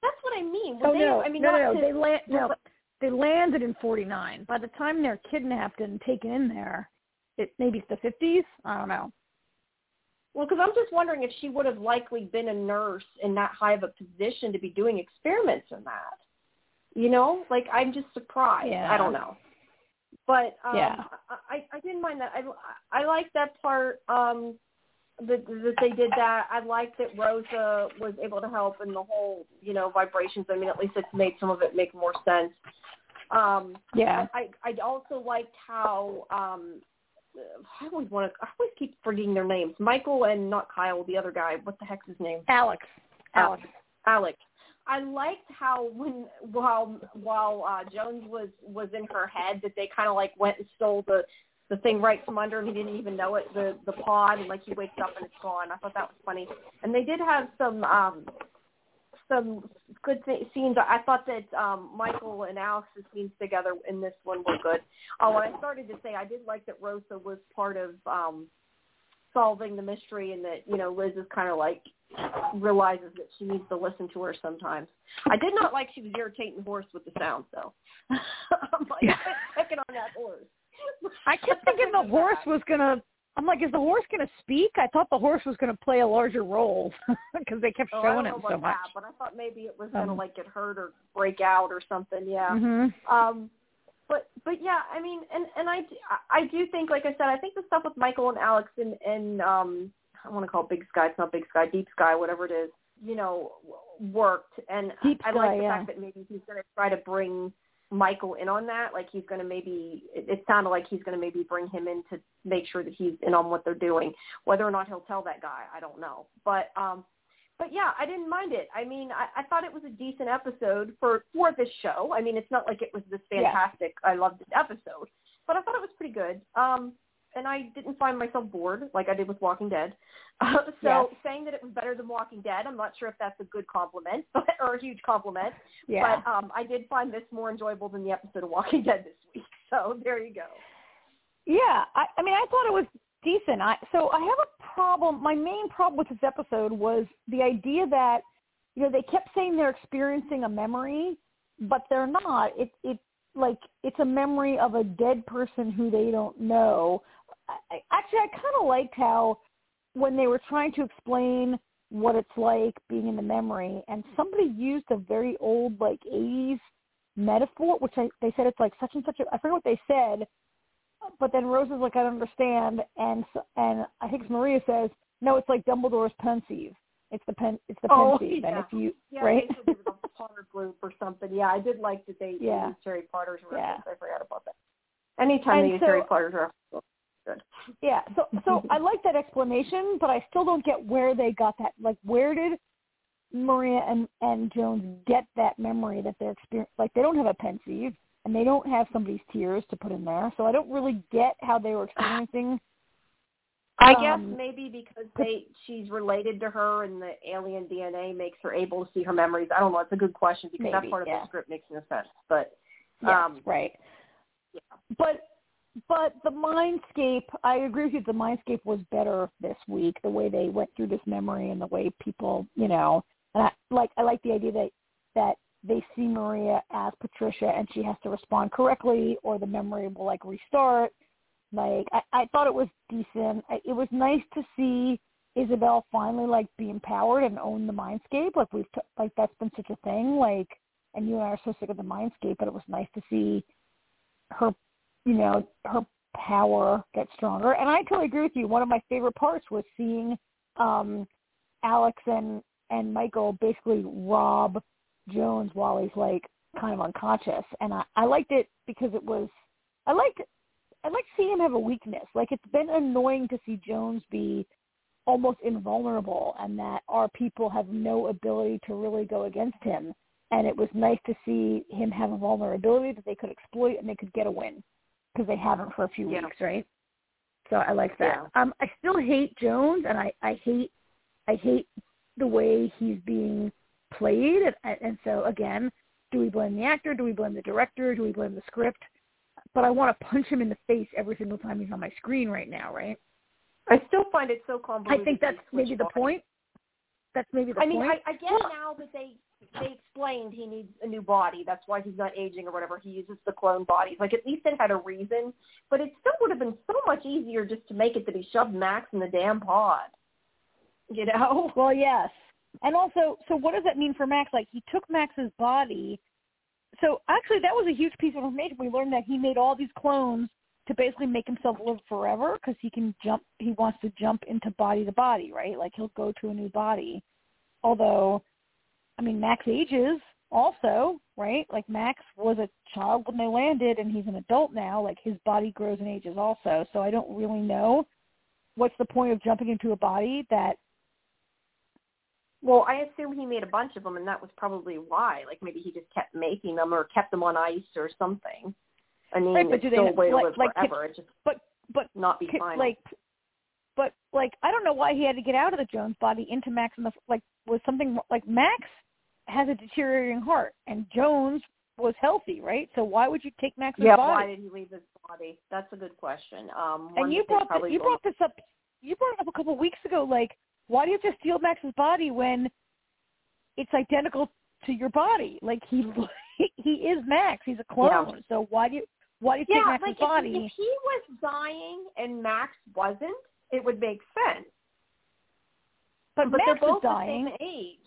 that's what I mean. Would oh they, no, I mean, no, not no, to, they land, no, they landed in '49. By the time they're kidnapped and taken in there, it maybe it's the '50s. I don't know. Well, because I'm just wondering if she would have likely been a nurse in that high of a position to be doing experiments in that. You know, like I'm just surprised. Yeah. I don't know, but um, Yeah. I I didn't mind that. I I like that part. Um, that that they did that. I like that Rosa was able to help in the whole you know vibrations. I mean, at least it's made some of it make more sense. Um, Yeah. I I also liked how um I always want to I always keep forgetting their names. Michael and not Kyle, the other guy. What the heck's his name? Alex. Alex. Alex. I liked how when while while uh Jones was was in her head that they kind of like went and stole the the thing right from under him. he didn't even know it the the pod and like he wakes up and it's gone. I thought that was funny. And they did have some um some good th- scenes. I thought that um Michael and Alex's scenes together in this one were good. Oh, and I started to say I did like that Rosa was part of um solving the mystery and that you know Liz is kind of like realizes that she needs to listen to her sometimes. I did not like she was irritating the horse with the sound though. I'm like Yeah. picking on that horse. I kept thinking the horse was gonna. I'm like, is the horse gonna speak? I thought the horse was gonna play a larger role because they kept Oh, showing him so much. that, but I thought maybe it was gonna Um, like get hurt or break out or something. Yeah. hmm Um, but but yeah, I mean, and and I d- I do think, like I said, I think the stuff with Michael and Alex and and um, I want to call it Big Sky. It's not Big Sky, Deep Sky, whatever it is. You know, worked, and Deep I Sky, like the yeah. fact that maybe he's going to try to bring Michael in on that. Like he's going to maybe. It, it sounded like he's going to maybe bring him in to make sure that he's in on what they're doing. Whether or not he'll tell that guy, I don't know. But um, but yeah, I didn't mind it. I mean, I, I thought it was a decent episode for for this show. I mean, it's not like it was this Yeah. fantastic. I loved this episode, but I thought it was pretty good. Um, and I didn't find myself bored like I did with Walking Dead. Uh, so Yes. saying that it was better than Walking Dead, I'm not sure if that's a good compliment but, or a huge compliment. Yeah. But um, I did find this more enjoyable than the episode of Walking Dead this week. So there you go. Yeah, I, I mean, I thought it was decent. I so I have a problem. My main problem with this episode was the idea that you know they kept saying they're experiencing a memory, but they're not. It it like it's a memory of a dead person who they don't know. I, actually, I kind of liked how when they were trying to explain what it's like being in the memory, and somebody used a very old like '80s metaphor, which I, they said it's like such and such. A, I forget what they said, but then Rose is like, I don't understand, and and I think Maria says, no, it's like Dumbledore's pensieve. It's the pen. It's the Oh, pensieve, and yeah. if you Yeah, right. they said it was a Potter group or something. Yeah, I did like that they Yeah. used Harry Potter's reference. Yeah. I forgot about that. Anytime And they use Harry Potter's reference, good. Yeah, so so I like that explanation, but I still don't get where they got that. Like, where did Maria and and Jones get that memory that they're experiencing? Like, they don't have a pensieve, and they don't have somebody's tears to put in there, so I don't really get how they were experiencing. I guess Um, maybe because they she's related to her and the alien DNA makes her able to see her memories. I don't know. It's a good question because that Maybe, part of yeah. the script makes no sense. But Yes, um, right. yeah. But but the mindscape, I agree with you. The mindscape was better this week. The way they went through this memory and the way people, you know, and I like I like the idea that that they see Maria as Patricia and she has to respond correctly or the memory will like restart. Like I, I thought it was decent. I, it was nice to see Isabel finally like be empowered and own the mindscape. Like we've t- like that's been such a thing. Like and you and I are so sick of the mindscape, but it was nice to see her, you know, her power get stronger. And I totally agree with you. One of my favorite parts was seeing um Alex and and Michael basically rob Jones while he's like kind of unconscious, and I I liked it because it was I liked I like seeing him have a weakness. Like it's been annoying to see Jones be almost invulnerable and that our people have no ability to really go against him. And it was nice to see him have a vulnerability that they could exploit and they could get a win because they haven't for a few Yeah. weeks, right? So I like that. Yeah. Um, I still hate Jones, and I I hate I hate the way he's being played, and, and so again, do we blame the actor? Do we blame the director? Do we blame the script? But I want to punch him in the face every single time he's on my screen right now, right? I still find it so convoluted. I think that's that he switched maybe the point. That's maybe the I mean, point. I, I get now that they they explained he needs a new body. That's why he's not aging or whatever. He uses the clone bodies. Like at least it had a reason. But it still would have been so much easier just to make it that he shoved Max in the damn pod. You know? Well, yes. And also, so what does that mean for Max? Like, he took Max's body. So actually, that was a huge piece of information. We learned that he made all these clones to basically make himself live forever because he can jump. He wants to jump into body to body, right? Like he'll go to a new body. Although, I mean, Max ages also, right? Like Max was a child when they landed, and he's an adult now. Like his body grows and ages also. So I don't really know what's the point of jumping into a body that Well, I assume he made a bunch of them, and that was probably why. Like maybe he just kept making them or kept them on ice or something. I mean, Right, but do they still have- a to like- live like, forever. It just but but not be final. like but like I don't know why he had to get out of the Jones body into Max in the like was something like Max has a deteriorating heart and Jones was healthy, right? So why would you take Max's yeah, body? why did he leave his body? That's a good question. Um, and you brought this, you brought this up you brought it up a couple of weeks ago like why do you have to steal Max's body when it's identical to your body? Like he he is Max, he's a clone. So why do you why do you take Max's like body? If, if he was dying and Max wasn't, it would make sense. but, but Max they're both is dying. the same age.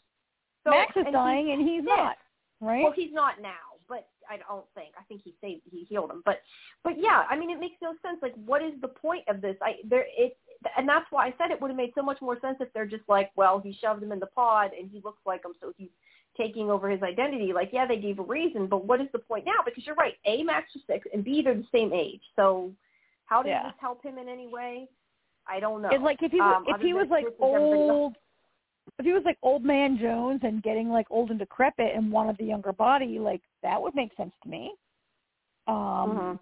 So, Max is and dying and he's not, right? Well, he's not now, but I don't think. I think he saved, he healed him. But, but yeah, I mean, it makes no sense. Like, what is the point of this? I there it, and that's why I said it would have made so much more sense if they're just like, well, he shoved him in the pod and he looks like him, so he's taking over his identity. Like, yeah, they gave a reason, but what is the point now? Because you're right. A, Max was six, and B, they're the same age. So, how does Yeah. this help him in any way? I don't know. It's like if he was Um, if he was like is old if he was like old man Jones and getting like old and decrepit and wanted the younger body, like that would make sense to me. Um Mhm.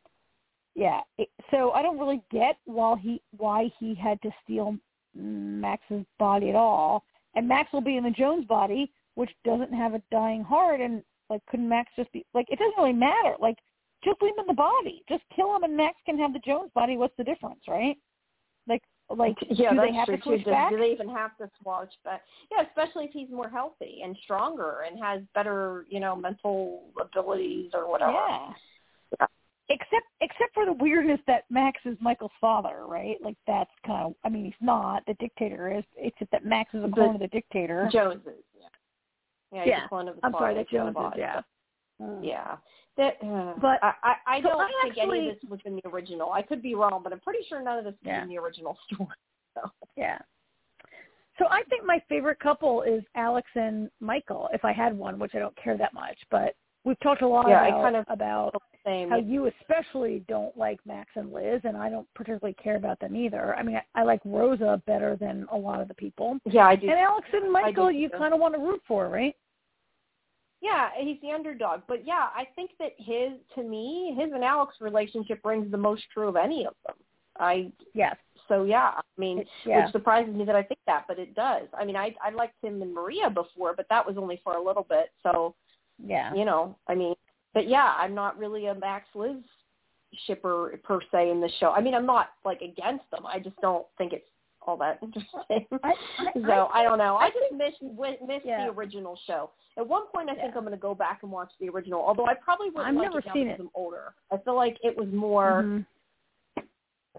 yeah. It, so I don't really get why he why he had to steal Max's body at all. And Max will be in the Jones body, which doesn't have a dying heart and like couldn't Max just be like it doesn't really matter. Like just leave him in the body. Just kill him and Max can have the Jones body. What's the difference, right? Like like yeah, do they have true to switch Do, back? do they even have to switch back? Yeah, especially if he's more healthy and stronger and has better, you know, mental abilities or whatever. Yeah. Yeah. Except except for the weirdness that Max is Michael's father, right? Like that's kind of I mean he's not, the dictator is except that Max is a clone of the dictator. Jones is. Yeah. Yeah, Yeah. a of his I'm sorry, that Jones is, yeah. but- Yeah. That, uh, But- I, I, don't I think any of this was in the original. I could be wrong, but I'm pretty sure none of this was Yeah. in the original story. So. Yeah. So I think my favorite couple is Alex and Michael, if I had one, which I don't care that much, but we've talked a lot Yeah, about kind of- about Same. how you especially don't like Max and Liz, and I don't particularly care about them either. I mean, I, I like Rosa better than a lot of the people. yeah, I do. And Alex and Michael, you kind of want to root for, right? Yeah, he's the underdog. But yeah, I think that his, to me, his and Alex relationship rings the most true of any of them. I Yes. so yeah, I mean, It- yeah. which surprises me that I think that, but it does. I mean, I I liked him and Maria before, but that was only for a little bit. So Yeah. you know, I mean, but yeah, I'm not really a Max Liz shipper per se in the show. I mean, I'm not like against them. I just don't think it's all that interesting. I, I, so I, I don't know. I, just miss miss yeah. the original show. At one point, I think I'm going to go back and watch the original. Although I probably wouldn't I've like never it seen it. I'm older. I feel like it was more Mhm.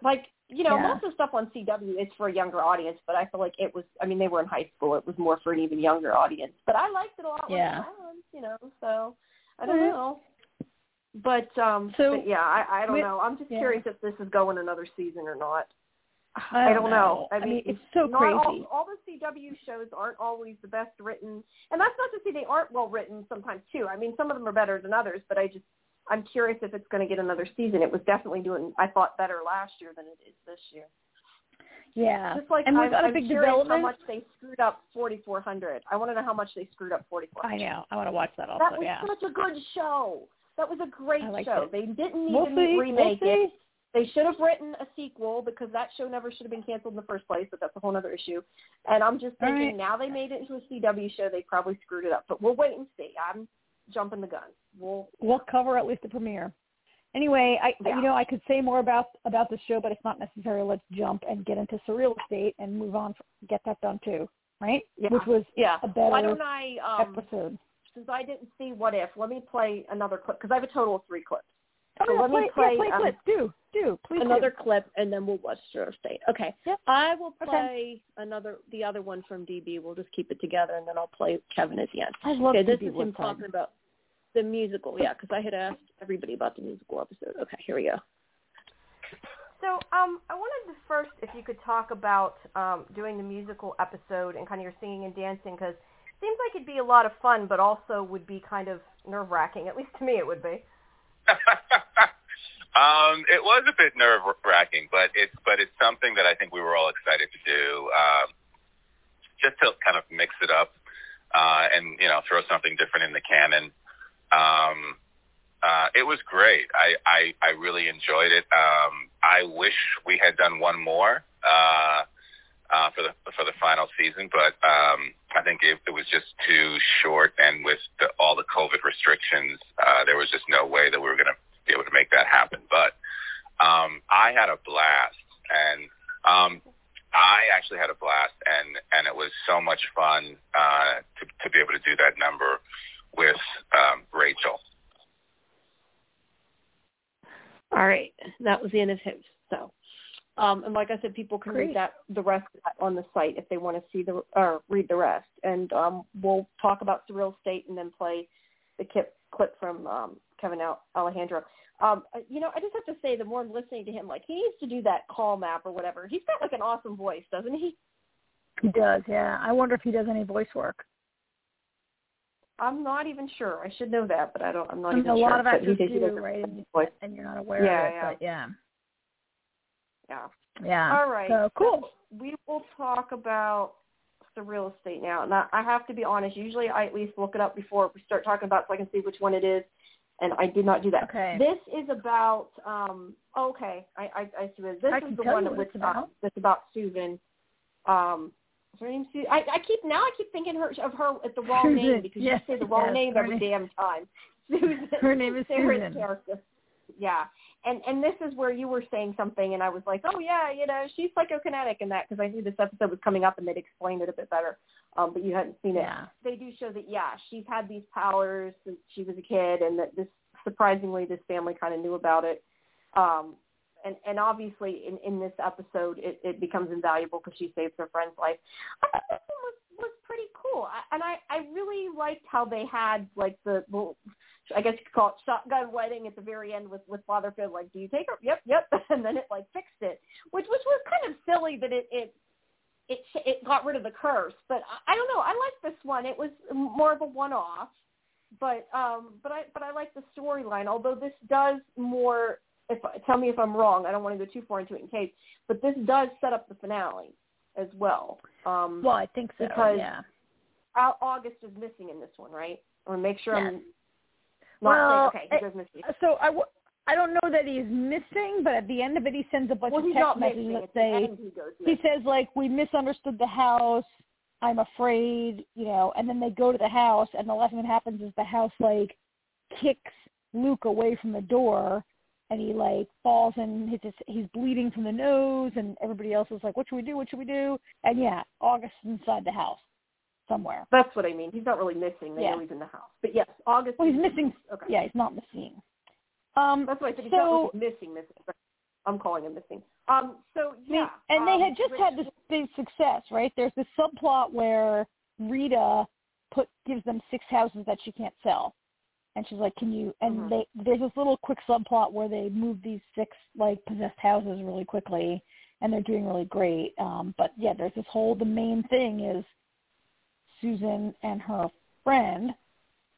like you know Yeah. most of the stuff on CW is for a younger audience, but I feel like it was. I mean, they were in high school. It was more for an even younger audience. But I liked it a lot when Yeah. was. You know, so I don't Alright. know. But um, So, but yeah, I, I don't with- know. I'm just yeah. curious if this is going another season or not. I I don't don't know. know. I I mean, mean, it's so crazy. All, all the CW shows aren't always the best written, and that's not to say they aren't well written sometimes too. I mean, some of them are better than others, but I just I'm curious if it's going to get another season. It was definitely doing I thought better last year than it is this year. Yeah. Just like and I'm, we've got a I'm big development. how much they screwed up 4400. I want to know how much they screwed up 4400. I know. I want to watch that also. That was yeah. such a good show. That was a great show. it. They didn't need We'll to see. remake we'll it. see. They should have written a sequel because that show never should have been canceled in the first place, but that's a whole other issue. And I'm just thinking right. now they made it into a CW show, they probably screwed it up. But we'll wait and see. I'm jumping the gun. We'll We'll cover at least the premiere. Anyway, I Yeah. you know I could say more about about the show, but it's not necessary. Let's jump and get into surreal estate and move on. Get that done too, right? Yeah. Which was yeah. a better Why don't I um episode. since I didn't see what if, let me play another clip because I have a total of three clips. Oh, so yeah, let me play, play, yeah, play um, clip. Do do please do. another clip and then we'll watch Surreal Estate. Okay. Yep. I will Okay. play another the other one from DB. We'll just keep it together and then I'll play Kevin at the end. I love okay, this is him Woodside. talking about the musical. Yeah, because I had asked everybody about the musical episode. Okay, here we go. So, um, I wanted to first, if you could talk about um, doing the musical episode and kind of your singing and dancing, because it seems like it'd be a lot of fun, but also would be kind of nerve wracking. At least to me, it would be. um, it was a bit nerve wracking, but it's but it's something that I think we were all excited to do, um, just to kind of mix it up uh, and you know throw something different in the canon. Um, uh, it was great. I, I I really enjoyed it. Um, I wish we had done one more uh, uh, for the for the final season, but um, I think it, it was just too short, and with the, all the COVID restrictions, uh, there was just no way that we were going to be able to make that happen. But um, I had a blast, and um, I actually had a blast, and and it was so much fun uh, to to be able to do that number with um, Rachel. All right, that was the end of his. So, um, and like I said, people can Great. read that the rest of that on the site if they want to see the or read the rest. And um, we'll talk about Surreal Estate and then play the clip clip from um, Kevin Al- Alejandro. Um, uh, you know, I just have to say, the more I'm listening to him, like he needs to do that call map or whatever. He's got like an awesome voice, doesn't he? He does, yeah. I wonder if he does any voice work. I'm not even sure. I should know that, but I don't. I'm not I mean, even a sure. lot of actors do, does a right? voice. And you're not aware Yeah, of it, yeah. but yeah. Yeah. Yeah. All right. So cool. we will talk about the real estate now. And I, I have to be honest. Usually, I at least look it up before we start talking about, it so I can see which one it is. And I did not do that. Okay. This is about. um Okay, I I, I see. This I is the one you that what was it's about. uh, that's about Susan. Um, is her name Susan? I, I keep now. I keep thinking her of her at the wrong name because Yes, you say the wrong yes, name every name- damn time. Susan. Her name is Sarah's Susan. character. Yeah, and and this is where you were saying something, and I was like, oh yeah, you know, she's psychokinetic in that because I knew this episode was coming up and they'd explained it a bit better, um, but you hadn't seen it. Yeah. They do show that yeah, she's had these powers since she was a kid, and that this surprisingly this family kind of knew about it. Um, and and obviously in in this episode it, it becomes invaluable because she saves her friend's life. I thought this one was was pretty cool, I, and I I really liked how they had like the well, I guess you could call it shotgun wedding at the very end with with Father Phil. Like, do you take her? Yep, yep. And then it like fixed it, which which was kind of silly that it it it it got rid of the curse. But I, I don't know. I like this one. It was more of a one off, but um, but I but I like the storyline. Although this does more. If tell me if I'm wrong. I don't want to go too far into it in case. But this does set up the finale as well. Um, Well, I think so. Because- yeah. Au- August is missing in this one, right? I want to make sure Yes. I'm not Well, saying okay. He eh, does you. So I, w- I don't know that he's missing, but at the end of it, he sends a bunch Well, of text messages that say he he says like we misunderstood the house. I'm afraid, you know, and then they go to the house, and the last thing that happens is the house like kicks Luke away from the door, and he like falls and he's just, he's bleeding from the nose, and everybody else is like, "What should we do? What should we do?" And yeah, August inside the house somewhere. That's what I mean. He's not really missing. They Yeah. know he's in the house. But yes, August. Well, he's missing. Okay. Yeah, he's not missing. Um, That's why I said he's so not missing, missing. I'm calling him missing. Um. So yeah. and they um, had just Rich- had this big success, right? There's this subplot where Rita put gives them six houses that she can't sell, and she's like, "Can you?" And Mhm. they there's this little quick subplot where they move these six like possessed houses really quickly, and they're doing really great. Um, but yeah, there's this whole the main thing is Susan and her friend.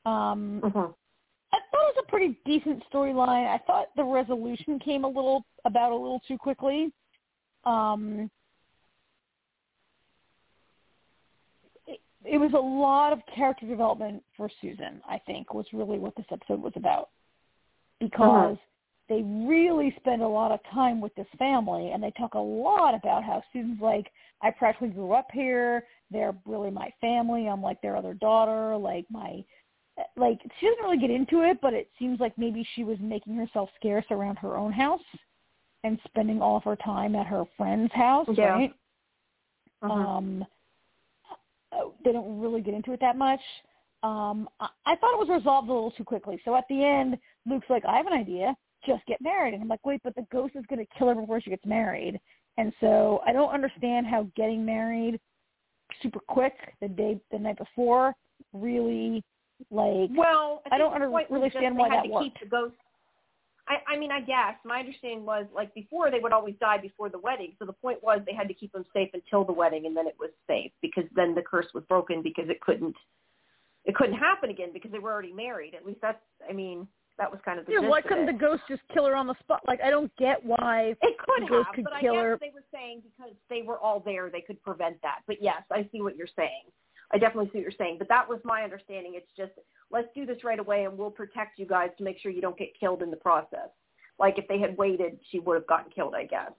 Um, Mhm. I thought it was a pretty decent storyline. I thought the resolution came a little about a little too quickly. Um, it, it was a lot of character development for Susan. I think was really what this episode was about because they really spend a lot of time with this family, and they talk a lot about how Susan's like, I practically grew up here. They're really my family. I'm like their other daughter. Like my like she doesn't really get into it, but it seems like maybe she was making herself scarce around her own house and spending all of her time at her friend's house, Yeah. right? Mhm. Um, they don't really get into it that much. Um, I, I thought it was resolved a little too quickly. So at the end, Luke's like, "I have an idea. Just get married." And I'm like, "Wait, but the ghost is going to kill her before she gets married." And so I don't understand how getting married super quick the day the night before really like Well, I don't think under- really understand they why had that to worked. keep the ghost. I, I mean, I guess my understanding was like before they would always die before the wedding. So the point was they had to keep them safe until the wedding, and then it was safe because then the curse was broken because it couldn't it couldn't happen again because they were already married. At least that's I mean that was kind of the yeah, why couldn't the ghost just kill her on the spot? Like I don't get why It could the ghost have, could but I guess her. they were saying because they were all there, they could prevent that. But yes, I see what you're saying. I definitely see what you're saying. But that was my understanding. It's just let's do this right away, and we'll protect you guys to make sure you don't get killed in the process. Like if they had waited, she would have gotten killed, I guess.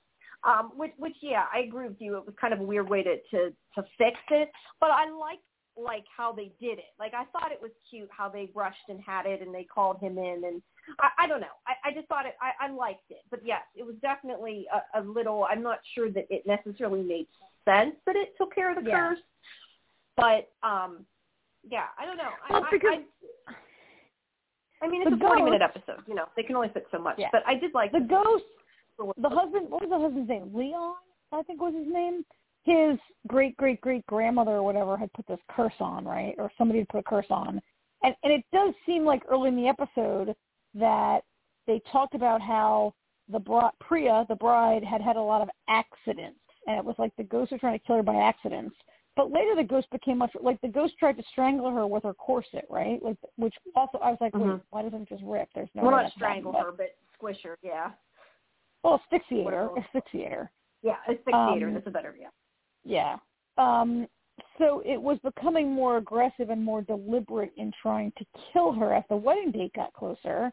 Um, which, which, yeah, I agree with you. It was kind of a weird way to to to fix it, but I like like how they did it. Like I thought it was cute how they rushed and had it, and they called him in, and I, I don't know. I, I just thought it. I, I liked it, but yes, it was definitely a, a little. I'm not sure that it necessarily made sense that it took care of the Yeah. curse, but um, yeah, I don't know. Well, I- because- I, I mean, it's a 40 minute episode. You know, they can only fit so much. Yeah. But I did like the ghost the husband what was the husband's name leon i think was his name his great great great grandmother or whatever had put this curse on right or somebody had put a curse on and and it does seem like early in the episode that they talked about how the bri- priya the bride had had a lot of accidents and it was like the ghosts was trying to kill her by accidents but later the ghost became much like the ghost tried to strangle her with her corset right like which also i was like wait Mhm. why doesn't it just rip there's no well, way not strangle but- her, but squish her. Yeah, well asphyxiator asphyxiate asphyxiator yeah, asphyxiator. Um, That's a better. Yeah. Yeah. Um, so it was becoming more aggressive and more deliberate in trying to kill her as the wedding date got closer.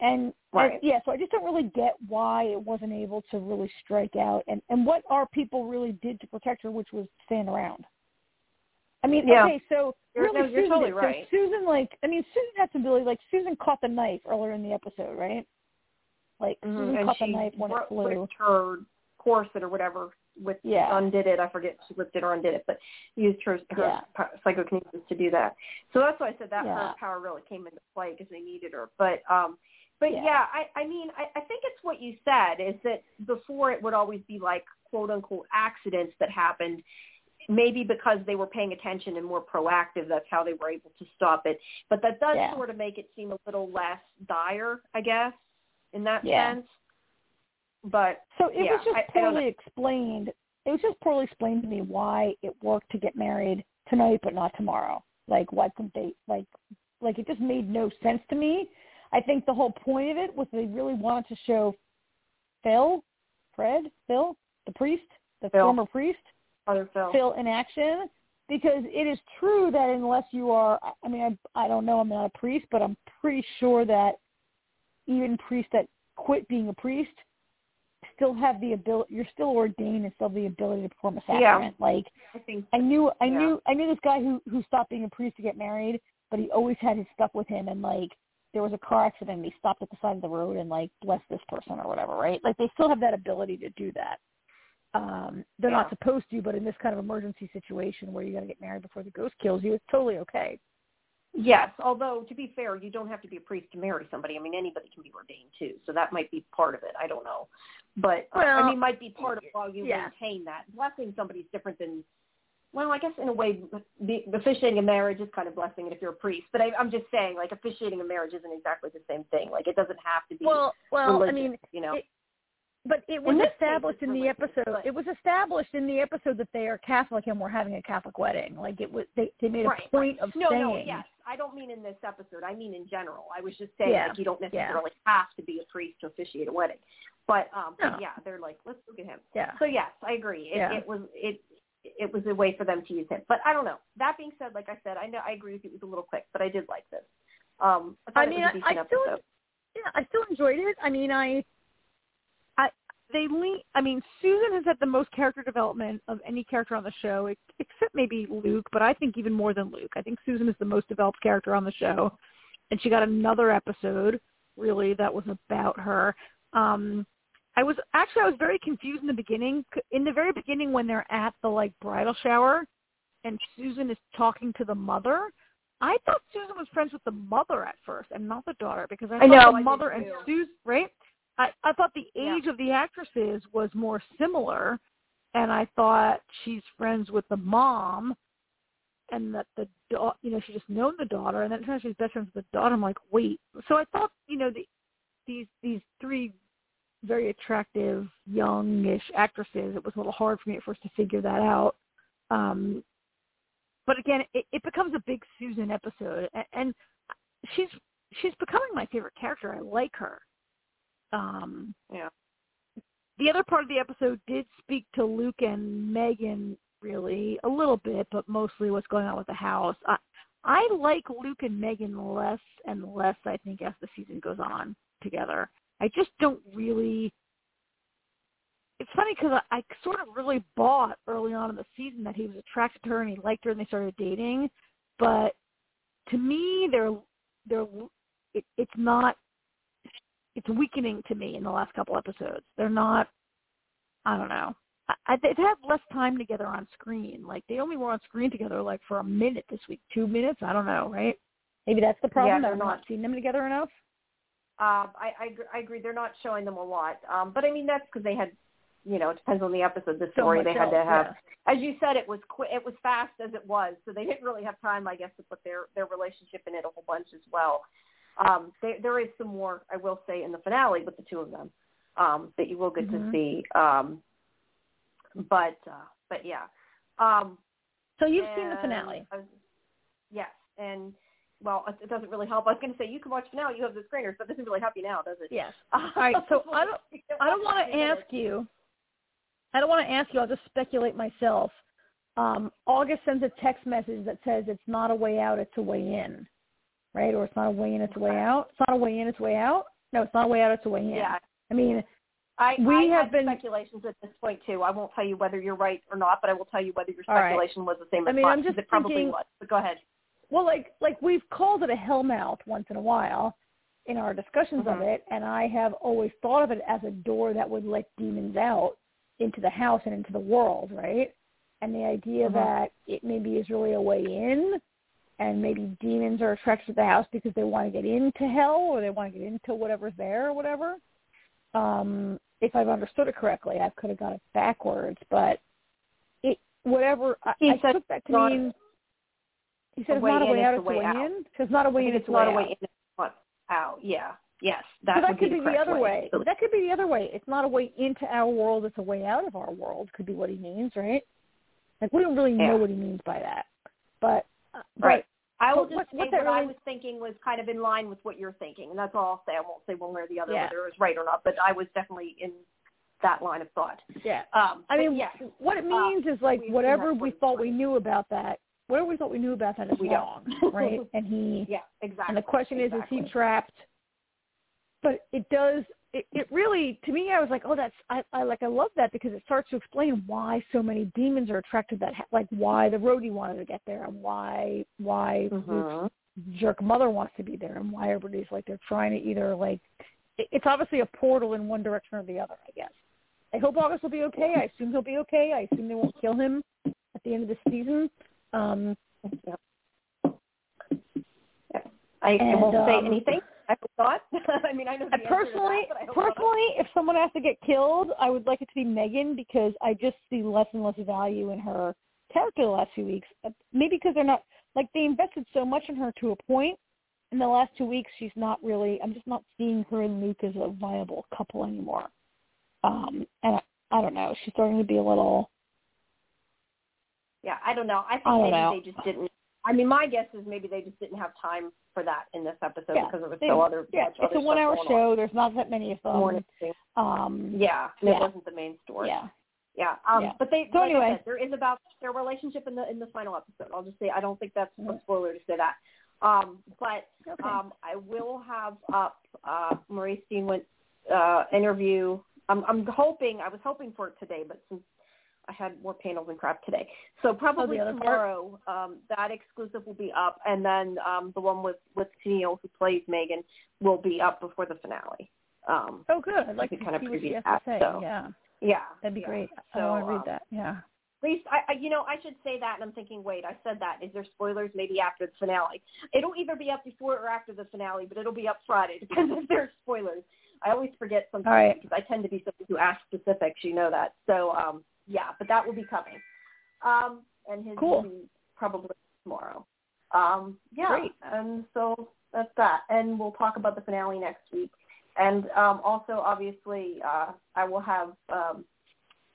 And, Right. and yeah, so I just don't really get why it wasn't able to really strike out and, and what our people really did to protect her, which was stand around. I mean, Yeah. okay, so You're- really no, you're Susan, totally so right. Susan, like, I mean, Susan had some ability. Like, Susan caught the knife earlier in the episode, right? Like, Mhm. Susan And caught she the knife when it flew. her corset or whatever with Yeah. undid it. I forget she ripped it or undid it, but used her her Yeah. psychokinesis to do that. So that's why I said that Yeah. her power really came into play because they needed her. But um, but Yeah. yeah, I I mean I, I think it's what you said is that before it would always be like quote unquote accidents that happened. Maybe because they were paying attention and more proactive, that's how they were able to stop it. But that does Yeah. sort of make it seem a little less dire, I guess, in that Yeah. sense. But So it yeah, was just I- I poorly explained. It was just poorly explained to me why it worked to get married tonight but not tomorrow. Like why couldn't they like like it just made no sense to me. I think the whole point of it was they really wanted to show Phil, Fred, Phil, the priest, the Phil. former priest, other Phil. Phil in action because it is true that unless you are I mean I I don't know I'm not a priest but I'm pretty sure that even priests that quit being a priest still have the ability you're still ordained and still have the ability to perform a Yeah. sacrament like I think I knew I Yeah. knew I knew this guy who who stopped being a priest to get married but he always had his stuff with him and like there was a car accident and they stopped at the side of the road and like blessed this person or whatever, right? Like they still have that ability to do that. Um, they're Yeah. not supposed to, but in this kind of emergency situation where you got to get married before the ghost kills you, it's totally okay. Yes, although to be fair, you don't have to be a priest to marry somebody. I mean, anybody can be ordained too, so that might be part of it. I don't know, but uh, I mean, might be part of why you yeah. maintain that. Blessing somebody's different than, well, I guess in a way, the, the officiating a marriage is kind of blessing it if you're a priest. But I, I'm just saying, like officiating a marriage isn't exactly the same thing. Like it doesn't have to be. Well, well, I mean, you know. it- but it was In this case, established in the episode. It was established in the episode that they are Catholic and we're having a Catholic wedding. Like it was, they they made a Right, point of no, saying. no, yes. I don't mean in this episode. I mean in general. I was just saying Yeah, like you don't yeah. necessarily have to be a priest to officiate a wedding. But um No. but yeah, they're like, let's look at him. Yeah. So yes, I agree. It, Yeah. it was it it was a way for them to use him. But I don't know. That being said, like I said, I know I agree with you. It was a little quick, but I did like this. Um, I, I mean, a I, still, yeah, I still enjoyed it. I mean, I, they lean. I mean, Susan has had the most character development of any character on the show, except maybe Luke. But I think even more than Luke. I think Susan is the most developed character on the show, and she got another episode really that was about her. Um, I was actually I was very confused in the beginning. In the very beginning, when they're at the like bridal shower, and Susan is talking to the mother. I thought Susan was friends with the mother at first and not the daughter because I, I thought know, the mother and. Susan, right? I, I thought the Yeah. age of the actresses was more similar, and I thought she's friends with the mom, and that the da- you know she just known the daughter, and then turns out she's best friends with the daughter. I'm like, wait. So I thought you know the, these these three very attractive youngish actresses. It was a little hard for me at first to figure that out. Um, but again, it, it becomes a big Susan episode, and, and she's she's becoming my favorite character. I like her. Um, Yeah. The other part of the episode did speak to Luke and Megan really a little bit, but mostly what's going on with the house. I, I like Luke and Megan less and less. I think as the season goes on together, I just don't really. It's funny because I, I sort of really bought early on in the season that he was attracted to her and he liked her and they started dating, but to me, they're they're it, it's not it's weakening to me in the last couple episodes. They're not. I don't know. I, I, they've had less time together on screen. Like they only were on screen together like for a minute this week, two minutes. I don't know, right? Maybe that's the problem. Yeah, they're not seeing them together enough. Um, I, I agree- I agree. They're not showing them a lot. Um, but I mean that's because they had, you know, it depends on the episode, the story. much they had to have yeah. as you said, it was quick. It was fast as it was, so they didn't really have time, I guess, to put their their relationship in it a whole bunch as well. Um, there there is some more, I will say, in the finale with the two of them um, that you will get Mhm. to see. Um, but uh, but yeah. Um, So you've seen the finale. Was- yes, and well, it, it doesn't really help. I was going to say you can watch finale. You have the screeners, but it doesn't really help you now, does it? Yes. All right. So I don't. I don't want to ask you. I don't want to ask you. I'll just speculate myself. Um, August sends a text message that says it's not a way out, it's a way in, right? Or it's not a way in, it's a way out. It's not a way in, it's a way out. No, it's not a way out, it's a way in. Yeah, I mean, I, We I have been- speculations at this point too. I won't tell you whether you're right or not, but I will tell you whether your All right. speculation was the same as I mean, mine. I'm just it probably thinking- was. But go ahead. well, like like we've called it a hellmouth once in a while in our discussions of Mhm. it, and I have always thought of it as a door that would let demons out into the house and into the world, right? And the idea Mhm. that it maybe is really a way in, and maybe demons are attracted to the house because they want to get into hell or they want to get into whatever's there or whatever. Um, if I've understood it correctly, I could have got it backwards, but it whatever I, He I said took that to mean. He said it's not a in, way out, it's a way way out. in. So it's not a way in, it's it's a not way a way out. in, it's not out. Yeah. Yes. That So that could be the, the other way. So- That could be the other way. It's not a way into our world. It's a way out of our world. Could be what he means, right? Like we don't really know what he means by that, but Right. I will just what- say what what, I was thinking was kind of in line with what you're thinking, and that's all I'll say. I won't say one way or the other Yeah. whether it was right or not, but I was definitely in that line of thought. yeah. Um, I mean, yes, what it uh, means is like we whatever we thought we knew about that, whatever we thought we knew about that is We don't. wrong, right? And he yeah, exactly. And the question is, is he trapped? But it does. It, it really, to me, I was like, oh, that's I, I like I love that because it starts to explain why so many demons are attracted to that, ha- like why the roadie wanted to get there and why why Mhm. jerk mother wants to be there and why everybody's like they're trying to either like it's obviously a portal in one direction or the other, I guess. I hope August will be okay. I assume he'll be okay. I assume they won't kill him at the end of the season. Um, yeah. yeah. I, and, won't um, say anything. I thought. I mean, I know. The personally, that, personally, if someone has to get killed, I would like it to be Megan because I just see less and less value in her character the last few weeks. Uh, maybe because they're not like they invested so much in her to a point. In the last two weeks, she's not really. I'm just not seeing her and Luke as a viable couple anymore. Um, and I, I don't know. She's starting to be a little. Yeah, I don't know. I think I maybe know. they just didn't. I mean, my guess is maybe they just didn't have time for that in this episode yeah. because it was so other. Yeah, it's a one-hour show. On. There's not that many of them. More um, yeah, yeah, it wasn't the main story. Yeah. Yeah. Um, yeah. But they, so like anyway, said, there is about their relationship in the in the final episode. I'll just say I don't think that's a Mm-hmm. spoiler to say that. Um, but okay. um, I will have up uh, Maurice Dean Wint's uh, interview. I'm, I'm hoping I was hoping for it today, but since I had more panels and crap today, so probably oh, tomorrow um, that exclusive will be up, and then um, the one with with Tennille who plays Megan will be up before the finale. Um, oh, good. I'd like to kind of see what she preview has that. to say. So, yeah. Yeah, that'd be yeah. great. So, I want to read um, that. Yeah. At least, I, I, you know, I should say that, and I'm thinking, wait, I said that. Is there spoilers? Maybe after the finale. It'll either be up before or after the finale, but it'll be up Friday. Depends if there's spoilers. I always forget sometimes right. because I tend to be somebody who asks specifics. You know that. So, um, yeah, but that will be coming. Um, and his Cool. will be probably tomorrow. Um, yeah, Great. and so that's that. And we'll talk about the finale next week. And um, also, obviously, uh, I will have um,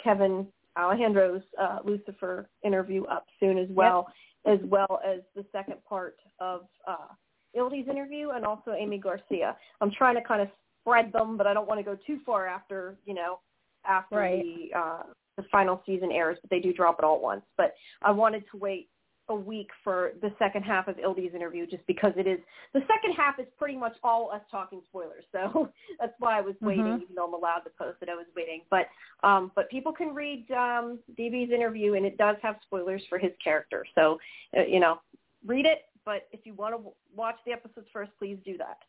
Kevin Alejandro's uh, Lucifer interview up soon as well, as well as the second part of uh, Ildy's interview and also Aimee Garcia. I'm trying to kind of spread them, but I don't want to go too far after you know after Right. the uh, the final season airs. But they do drop it all at once. But I wanted to wait a week for the second half of Ildy's interview just because it is the second half is pretty much all us talking spoilers. So that's why I was waiting, Mhm. even though I'm allowed to post it. I was waiting, but um, but people can read um, DB's interview, and it does have spoilers for his character. So uh, you know, read it. But if you want to w- watch the episodes first, please do that.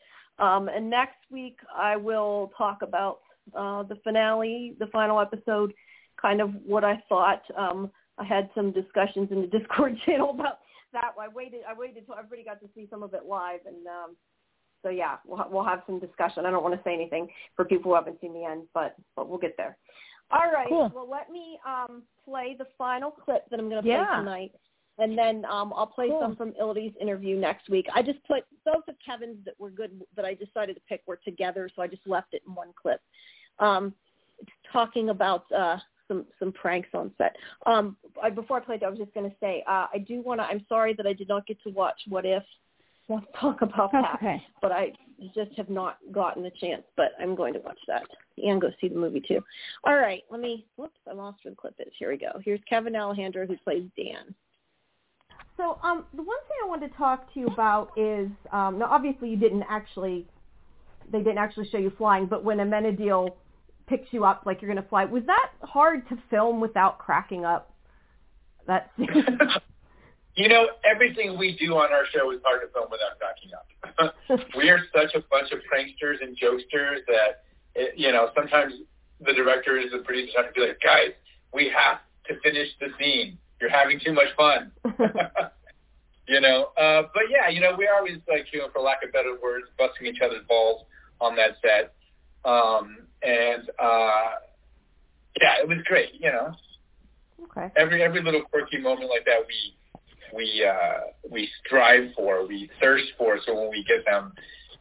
Um, and next week I will talk about uh, the finale, the final episode, kind of what I thought. Um, I had some discussions in the Discord channel about that. I waited. I waited till everybody got to see some of it live, and um, so yeah, we'll ha- we'll have some discussion. I don't want to say anything for people who haven't seen the end, but but we'll get there. All right. Cool. Well, let me um, play the final clip that I'm going to Yeah. play tonight, and then um, I'll play Cool. some from Ildy's interview next week. I just put both of Kevin's that were good that I decided to pick were together, so I just left it in one clip. Um, it's talking about uh, some some pranks on set. Um, I, before I played, that, I was just going to say uh, I do want to. I'm sorry that I did not get to watch What If. Want to talk about That's that, okay. but I just have not gotten a chance. But I'm going to watch that and go see the movie too. All right, let me. Whoops, I lost where the clip is. Here we go. Here's Kevin Alejandro who plays Dan. So um, the one thing I wanted to talk to you about is um, now obviously you didn't actually they didn't actually show you flying, but when Amenadiel picks you up like you're going to fly, was that hard to film without cracking up? That You know, everything we do on our show is hard to film without cracking up. we are such a bunch of pranksters and jokesters that, it, you know, sometimes the directors and producers have to be like, guys, we have to finish the scene. You're having too much fun. you know, uh, but yeah, you know, we always like, you know, for lack of better words, busting each other's balls on that set. Um, and, uh, yeah, it was great, you know. okay. Every every little quirky moment like that we we uh we strive for, we thirst for so when we get them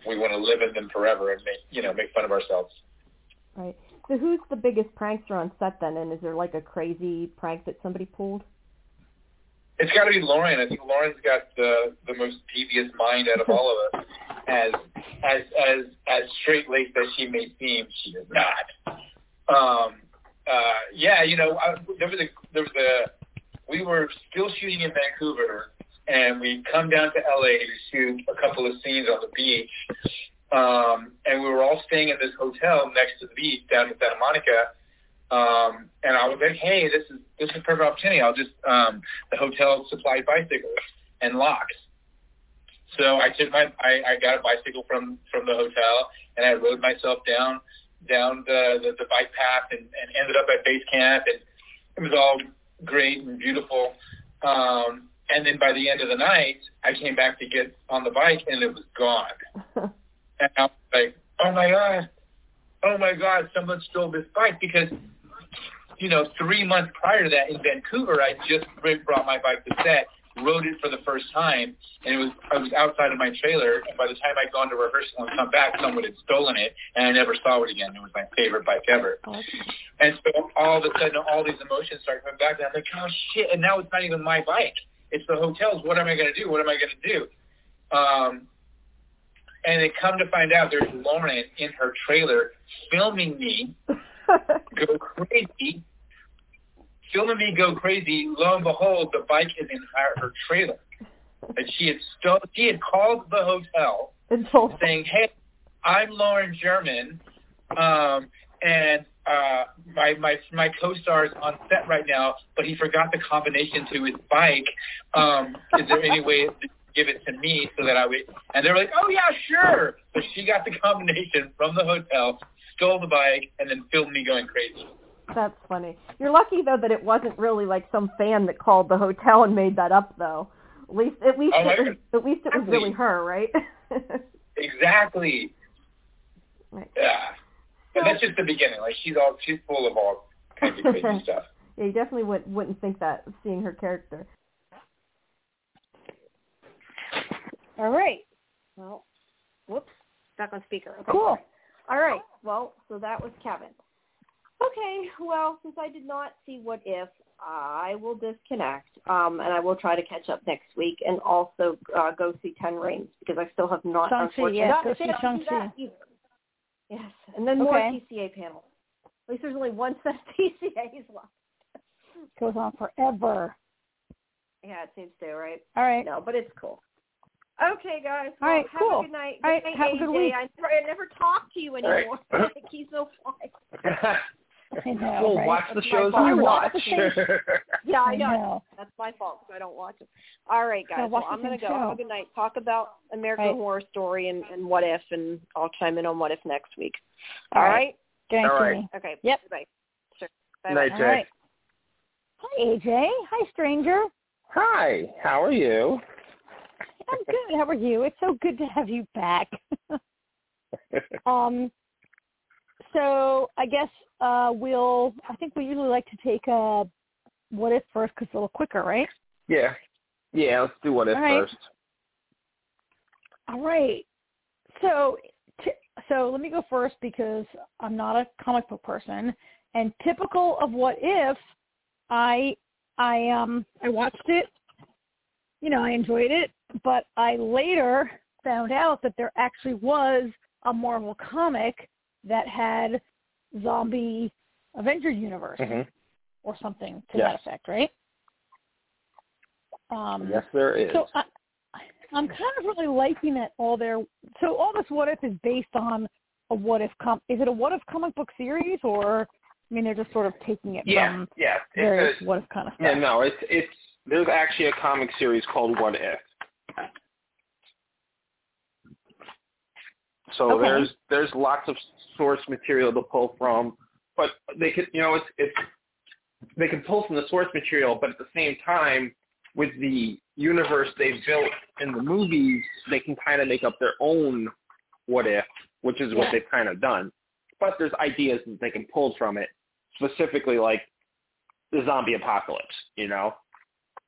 we want to live in them forever and make you know, make fun of ourselves. Right. So who's the biggest prankster on set then? And is there like a crazy prank that somebody pulled? It's got to be Lauren. I think Lauren's got the the most devious mind out of all of us. As as as as straight laced as she may seem, she is not. Um, uh, yeah, you know, I, there was a there was a we were still shooting in Vancouver, and we come down to LA to shoot a couple of scenes on the beach. Um, and we were all staying in this hotel next to the beach down in Santa Monica. Um, and I was like, hey, this is this is a perfect opportunity. I'll just um, the hotel supplied bicycles and locks. So I took my I, I got a bicycle from from the hotel and I rode myself down down the the, the bike path and, and ended up at base camp and it was all great and beautiful. Um, and then by the end of the night, I came back to get on the bike and it was gone. and I was like, oh my god, oh my god, someone stole this bike because you know three months prior to that in Vancouver, I just brought my bike to set rode it for the first time, and it was I was outside of my trailer, and by the time I'd gone to rehearsal and come back, someone had stolen it, and I never saw it again. It was my favorite bike ever. Oh, And so all of a sudden, all these emotions start coming back, and I'm like, oh shit! And now it's not even my bike; it's the hotel's. What am I going to do? What am I going to do? Um, and then come to find out, there's Lauren in her trailer filming me go crazy filming me go crazy. Lo and behold, the bike is in her, her trailer. And she had sto- she had called the hotel and told saying, "Hey, I'm Lauren German, um, and uh, my my my co-star is on set right now, but he forgot the combination to his bike. Um, is there any way to give it to me so that I would?" And they were like, "Oh yeah, sure." So she got the combination from the hotel, stole the bike, and then filmed me going crazy. That's funny. You're lucky though that it wasn't really like some fan that called the hotel and made that up though. At least at least Oh, it uh-huh. was at least it was really her, right? Exactly. Right. Yeah. And that's just the beginning. Like she's all she's full of all kinds of crazy stuff. yeah, you definitely would wouldn't think that seeing her character. All right. Well, whoops, stuck on speaker. Okay. Cool. All right. Well, so that was Kevin. Okay. Well, since I did not see What If, I will disconnect, um, and I will try to catch up next week, and also uh, go see Ten Rings because I still have not. Shang-Chi, unfortunately- yes, not- go see they don't do Shang-Chi. that either. Yes, and then more Okay. TCA panels. At least there's only one set of TCAs left. Goes on forever. Yeah, it seems to, right? All right. No, but it's cool. Okay, guys. All Well, right, have cool. a good night. All right, Good night, have a good AJ. week. I never, I never talk to you All right. anymore. like he's so fine. I know, we'll right? watch the That's my shows fault. we You watch. watch the Yeah, I I know. know. That's my fault because I don't watch them. All right, guys. watch Well, I'm going to go. show. Have a good night. Talk about American Right. Horror Story and, and What If, and I'll chime in on What If next week. All All right. right? Good night, All right. Okay. Yep. Bye. Sure. Bye. Night, All Jay. right. Hi, AJ. Hi, stranger. Hi, how are you? I'm good. How are you? It's so good to have you back. um, so I guess uh, we'll. I think we usually like to take a what if first because it's a little quicker, right? yeah. Yeah, let's do what if All right. first. All right. So, t- so let me go first because I'm not a comic book person, and typical of what if, I, I um, I watched it. You know, I enjoyed it, but I later found out that there actually was a Marvel comic that had zombie Avenger universe hmm or something to Yes. that effect, right? Um, Yes, there is. so I, I'm kind of really liking that all their so all this what if is based on a what if com is it a what if comic book series or I mean they're just sort of taking it yeah, from yeah. various It's a, what if kind of stuff. yeah, no, it's it's there's actually a comic series called What If. So Okay. there's there's lots of source material to pull from, but they could you know it's it's they can pull from the source material, but at the same time, with the universe they've built in the movies, they can kind of make up their own what if, which is what Yeah. they've kind of done. But there's ideas that they can pull from it, specifically like the zombie apocalypse, you know.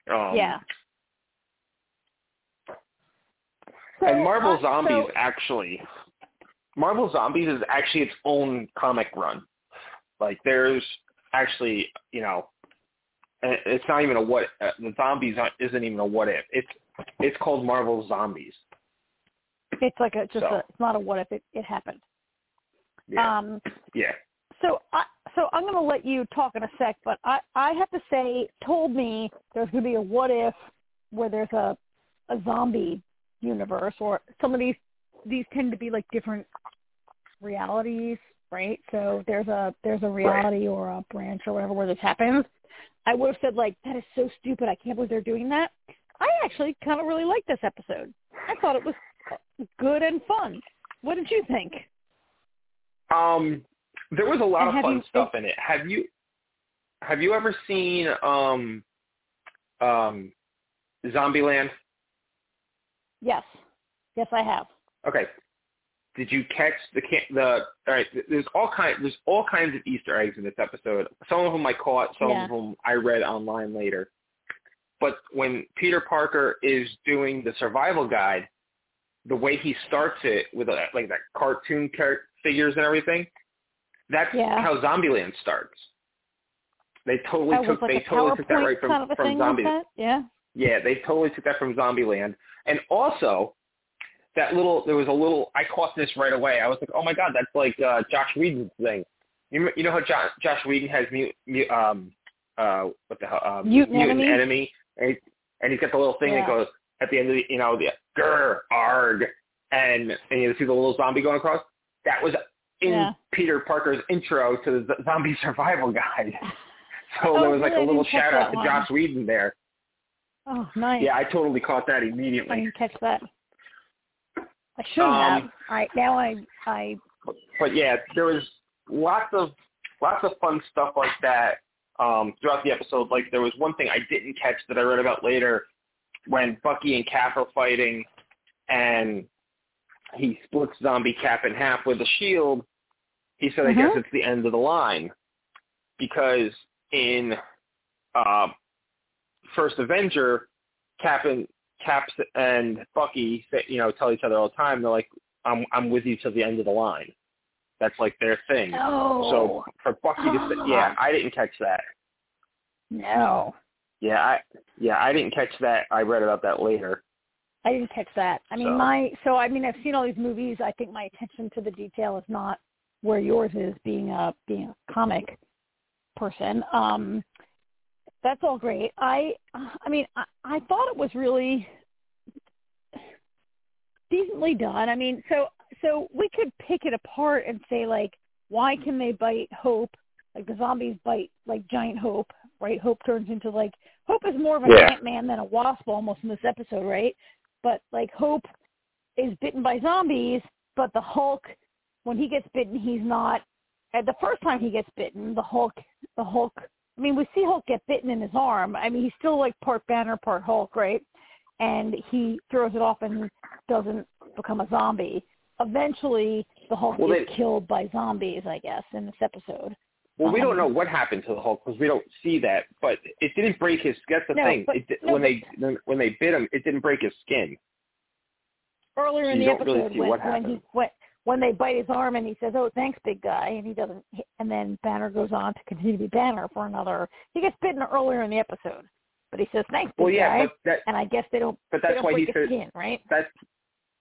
Um, yeah. And Marvel Zombies so- actually, Marvel Zombies is actually its own comic run. Like there's actually, you know, it's not even a what. Uh, the zombies aren't- isn't even a what if. It's it's called Marvel Zombies. it's like a just so- a it's not a what if it, it happened. Yeah, Um yeah. so I so I'm going to let you talk in a sec, but I I have to say told me there's going to be a what if where there's a a zombie universe or some of these these tend to be like different realities, right? So there's a there's a reality or a branch or whatever where this happens. I would have said like that is so stupid. I can't believe they're doing that. I actually kind of really liked this episode. I thought it was good and fun. What did you think? Um, there was a lot And of fun you- stuff in it. Have you have you ever seen um um Zombieland? Yes, yes, I have. Okay. Did you catch the the all right? There's all kind there's all kinds of Easter eggs in this episode. Some of them I caught, some Yeah. of them I read online later. But when Peter Parker is doing the survival guide, the way he starts it with a, like that cartoon char- figures and everything, that's Yeah. how Zombieland starts. They totally That took like they totally took that right from from thing Zombie. like. Yeah. Yeah, they totally took that from Zombieland. And also, that little there was a little I caught this right away. I was like, oh my god, that's like uh, Joss Whedon's thing. You you know how Joss, Joss Whedon has mute, mute um uh what the hell um, Mutant Enemy? enemy and, he, and he's got the little thing Yeah. that goes at the end of the you know the grr arg and and you see the little zombie going across. That was in Yeah. Peter Parker's intro to the zombie survival guide. So Oh, there was like a little shout out to. Joss Whedon there. Oh, nice. Yeah, I totally caught that I immediately. didn't catch that. I should Um, have. Right, now I I But yeah, there was lots of lots of fun stuff like that um, throughout the episode. Like there was one thing I didn't catch that I read about later when Bucky and Cap are fighting, and he splits Zombie Cap in half with a shield. He said, "I guess Mhm. it's the end of the line," because in uh, First Avenger, Cap and Caps and Bucky, say- you know, tell each other all the time. They're like, "I'm I'm with you till the end of the line." That's like their thing. Oh. So for Bucky to say, yeah, I didn't catch that. no. Yeah, I yeah I didn't catch that. I read about that later. I didn't catch that. I mean, So- my so I mean, I've seen all these movies. I think my attention to the detail is not where yours is, being a being a comic person. Um, that's all great. I I mean, I, I thought it was really decently done. I mean, so so we could pick it apart and say like, why can they bite Hope? Like the zombies bite like giant Hope, right? Hope turns into like Hope is more of an Yeah. Ant Man than a Wasp almost in this episode, right? But like Hope is bitten by zombies, but the Hulk, when he gets bitten, he's not. At the first time he gets bitten, the Hulk, the Hulk. I mean, we see Hulk get bitten in his arm. I mean, he's still like part Banner, part Hulk, right? And he throws it off and doesn't become a zombie. Eventually, the Hulk Well, is they- killed by zombies, I guess, in this episode. Well, we don't Um, know what happened to the Hulk because we don't see that. But it didn't break his. That's the No, thing. but- It, no, when they when they bit him, it didn't break his skin. earlier in the really episode see when, when he happened. When, they bite his arm and he says, "Oh, thanks, big guy," and he doesn't, and then Banner goes on to continue to be Banner for another. He gets bitten earlier in the episode, but he says, "Thanks, big Well, yeah, guy," but that and I guess they don't. but that's don't why he says, skin, right? that's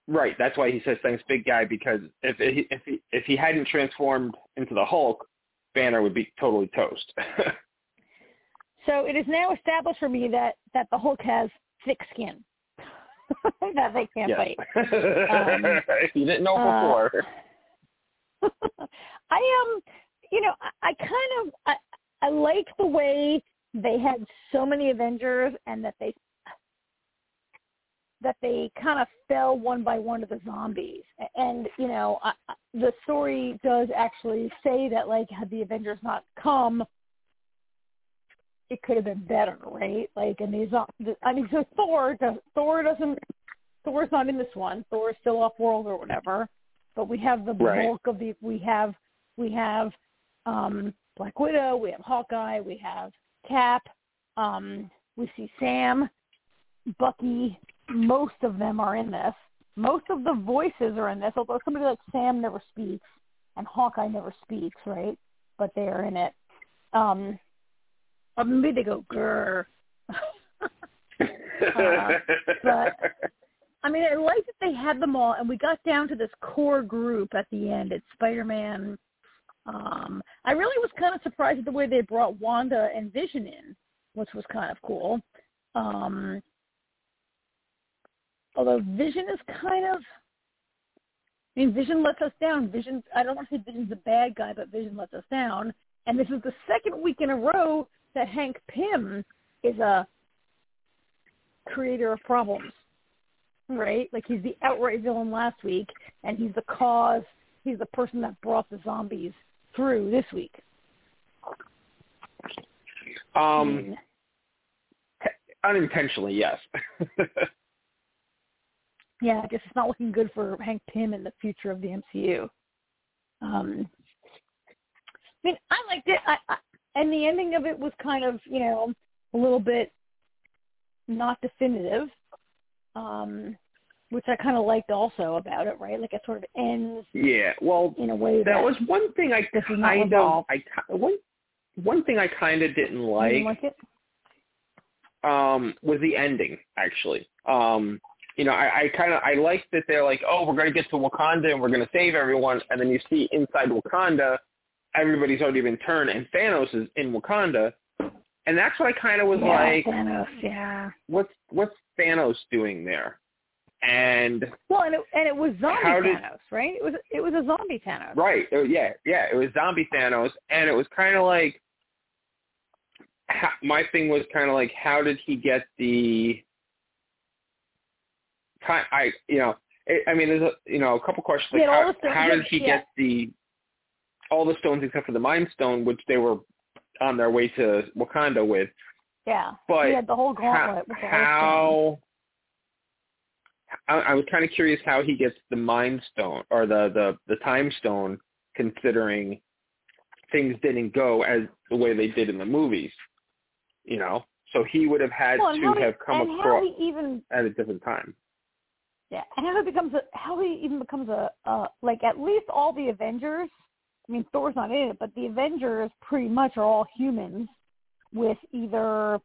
right. That's why he says thanks, big guy. Because if he, if he if he hadn't transformed into the Hulk, Banner would be totally toast. So it is now established for me that that the Hulk has thick skin that they can't yes. Um, if you didn't know uh, before. I am, um, you know, I, I kind of I, I like the way they had so many Avengers and that they that they kind of fell one by one to the zombies. And you know, I, I- the story does actually say that like had the Avengers not come, it could have been better, right? Like, and these, I mean, so Thor does Thor doesn't Thor's not in this one. Thor's still off world or whatever. But we have the Right. bulk of the we have we have um Black Widow, we have Hawkeye, we have Cap, um, we see Sam, Bucky, most of them are in this. Most of the voices are in this, although somebody like Sam never speaks and Hawkeye never speaks, right? But they are in it. Um or maybe they go grr. Uh, but I mean, I like that they had them all, and we got down to this core group at the end. It's Spider-Man. Um, I really was kind of surprised at the way they brought Wanda and Vision in, which was kind of cool. Um, although Vision is kind of, I mean, Vision lets us down. Vision, I don't want to say Vision's a bad guy, but Vision lets us down. And this is the second week in a row that Hank Pym is a creator of problems. right? Like he's the outright villain last week, and he's the cause. He's the person that brought the zombies through this week. Um, unintentionally, yes. yeah, I guess it's not looking good for Hank Pym in the future of the MCU. Um, I mean, I liked it, I, I, and the ending of it was kind of, you know, a little bit not definitive, um, which I kind of liked also about it, right? Like it sort of ends. Yeah, well, in a way that, that was one thing I kind of, I one one thing I kind of didn't like. Didn't like it? Um, was the ending actually. Um, you know, I, I kind of I like that they're like, oh, we're gonna get to Wakanda and we're gonna save everyone, and then you see inside Wakanda, everybody's already been turned, and Thanos is in Wakanda, and that's what I kind of was yeah, like, Thanos, yeah. What's what's Thanos doing there? And well, and it and it was zombie how did, Thanos, right? It was it was a zombie Thanos, right? It, yeah, yeah, it was zombie Thanos, and it was kind of like how, my thing was kind of like, how did he get the? I you know, I mean, there's a you know a couple questions like how, how did he yeah. get the all the stones except for the Mind Stone, which they were on their way to Wakanda with. Yeah, but he had the whole gauntlet. The how? I, I was kind of curious how he gets the Mind Stone or the the the Time Stone, considering things didn't go as the way they did in the movies. You know, so he would have had well, to he, have come across how even at a different time. Yeah, and how he becomes a how he even becomes a uh like at least all the Avengers. I mean, Thor's not in it, but the Avengers pretty much are all humans with either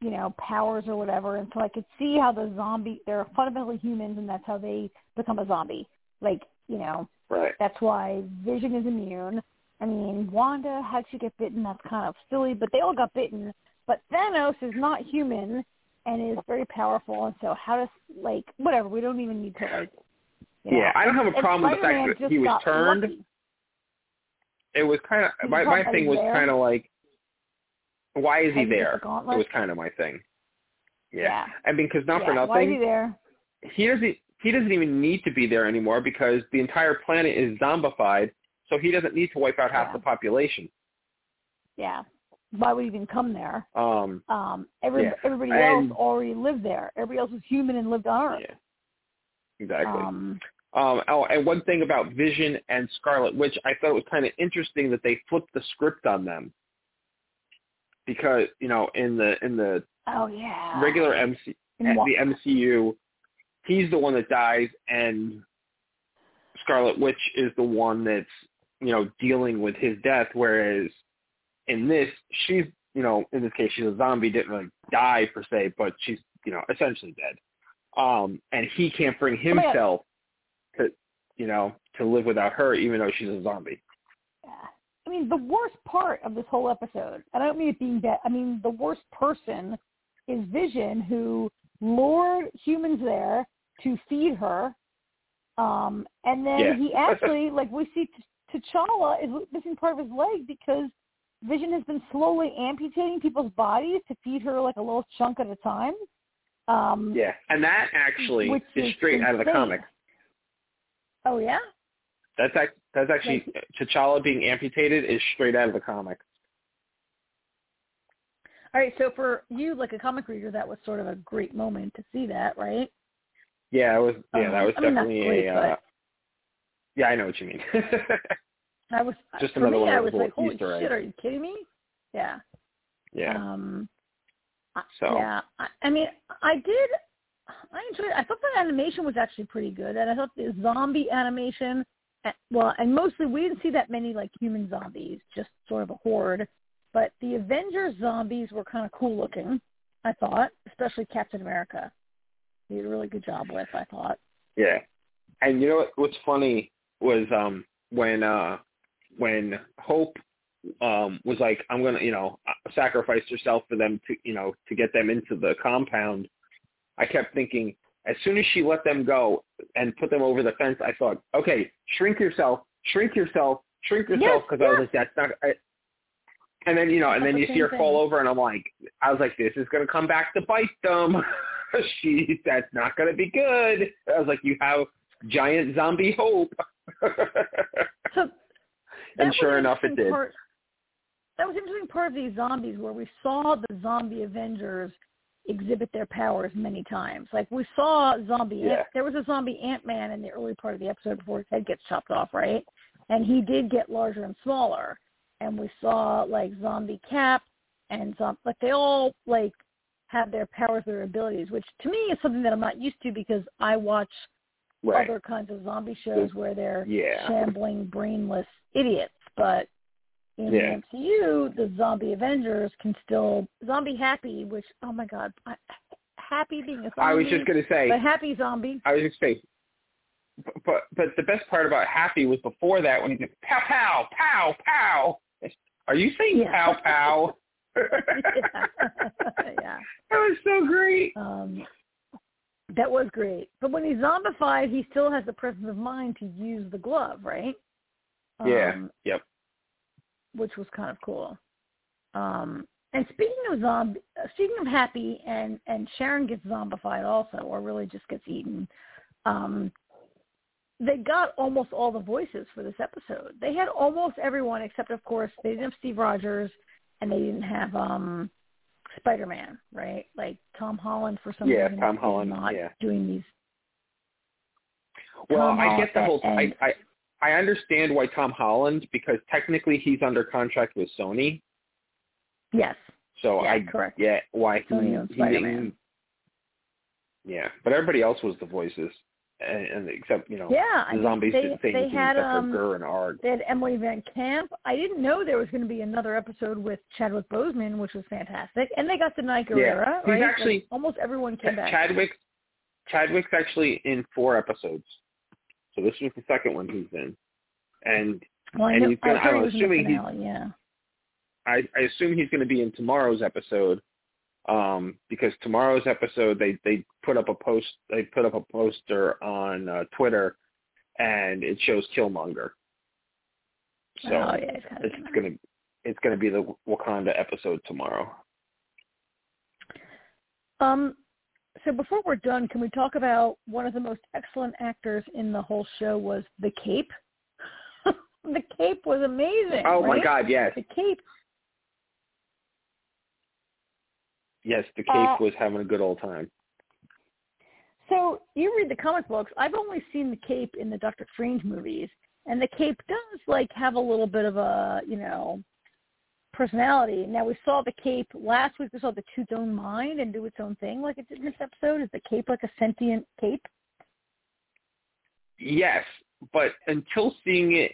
you know powers or whatever. And so I could see how the zombie they're fundamentally humans, and that's how they become a zombie. Like you know, right. that's why Vision is immune. I mean, Wanda, how'd she get bitten? That's kind of silly, but they all got bitten. But Thanos is not human and is very powerful, and so how does like whatever? We don't even need to like. You know, yeah, I don't have a problem with the fact that he was turned. lucky. It was kind of my my thing was kind of like, why is he Had to get there? It was kind of my thing. Yeah, Yeah. I mean, because not yeah, for nothing, Why is he there? he doesn't he doesn't even need to be there anymore because the entire planet is zombified, so he doesn't need to wipe out half Yeah. the population. Yeah. Why would he even come there? Um, Um, every everybody And- else already lived there. Everybody else was human and lived on Earth. yeah, exactly. Um, Um, oh, and one thing about Vision and Scarlet Witch, I thought it was kind of interesting that they flipped the script on them because you know in the in the oh yeah. regular MC In the MCU, he's the one that dies, and Scarlet Witch is the one that's you know dealing with his death. Whereas in this, she's you know in this case she's a zombie, didn't really die per se, but she's you know essentially dead. Um, and he can't bring himself to you know to live without her, even though she's a zombie. Yeah. I mean, the worst part of this whole episode, and I don't mean it being bad, I mean, the worst person is Vision, who lured humans there to feed her. Um, and then Yeah. he actually, like we see T- T'Challa is missing part of his leg because Vision has been slowly amputating people's bodies to feed her like a little chunk at a time. Um, Yeah, and that actually is is straight out of the insane. Oh yeah. That's ac- that's actually T'Challa being amputated is straight out of the comic. All right. So for you, like a comic reader, that was sort of a great moment to see that, right? Yeah, it was. Yeah, that Um, was I mean, definitely great, a. Uh, yeah, I know what you mean. I was Just another me. one of I was like, "Holy Easter shit! eggs. Are you kidding me?" Yeah. yeah. Um. So- Yeah. I, I mean, I did. I enjoyed. It. I thought the animation was actually pretty good, and I thought the zombie animation. eh, Well, and mostly we didn't see that many like human zombies, just sort of a horde. But the Avengers zombies were kind of cool looking. I thought, especially Captain America. He did a really good job with. I thought. Yeah. And you know what, what's funny was um when uh when Hope um was like I'm to, you know, sacrifice herself for them to, you know, to get them into the compound. I kept thinking as soon as she let them go and put them over the fence, I thought, okay, shrink yourself, shrink yourself, shrink yourself Yes, because I was yes. like that's not I, and then you know, and That's then the you see her fall over, and I'm like, I was like, this is gonna come back to bite them. she that's not going to be good. I was like, you have giant zombie hope. So and sure enough, it did. Part, that was interesting part of these zombies where we saw the zombie Avengers exhibit their powers many times. Like we saw zombie. Yeah. Ant, there was a zombie Ant Man in the early part of the episode before his head gets chopped off, right? And he did get larger and smaller. And we saw like zombie Cap and zom- like they all like have their powers, their abilities, which to me is something that I'm not used to because I watch Right. other kinds of zombie shows where they're Yeah. shambling, brainless idiots. But in Yeah. the MCU, the zombie Avengers can still zombie happy, which oh my god, I, happy being a zombie. I was just going to say. but happy zombie. I was just saying. But but the best part about Happy was before that when he did pow pow pow pow. Are you saying Yeah. pow pow? yeah. yeah. That was so great. Um, that was great. But when he's zombified, he still has the presence of mind to use the glove, right? yeah. Um, Yep. Which was kind of cool. Um, and speaking of zombie, speaking of happy, and and Sharon gets zombified also, or really just gets eaten. Um, they got almost all the voices for this episode. They had almost everyone except, of course, they didn't have Steve Rogers, and they didn't have um Spider-Man, right? Like Tom Holland for some Yeah, reason Tom Holland, not yeah. doing these. Well, Tom I get the whole. Holland I, I I understand why Tom Holland because technically he's under contract with Sony, Yes. so Yeah, I correct. get why he, Sony owns he Spider-Man. Yeah, but everybody else was the voices, and, and except you know Yeah, the zombies they, didn't say they anything had except um, for Gur and Arg. They had Emily Van Camp. I didn't know there was going to be another episode with Chadwick Boseman, which was fantastic. And they got Danai Gurira, he's right? actually- Like, almost everyone came back. Chadwick Chadwick's actually in four episodes, so this was the second one he's in, and well, and know, he's gonna- I was assuming he's- finale, yeah. I, I assume he's going to be in tomorrow's episode, um, because tomorrow's episode they they put up a post they put up a poster on uh, Twitter, and it shows Killmonger. So oh, yeah, it's kind of it's gonna it's gonna be the Wakanda episode tomorrow. Um, so before we're done, can we talk about one of the most excellent actors in the whole show was the Cape? the Cape was amazing. Oh my? God, yes, The Cape. yes, the Cape Uh, was having a good old time. So you read the comic books. I've only seen the Cape in the Doctor Strange movies, and the Cape does like have a little bit of a you know personality. Now we saw the Cape last week. We saw the its own mind and do its own thing, like it did in this episode. Is the Cape like a sentient Cape? Yes, but until seeing it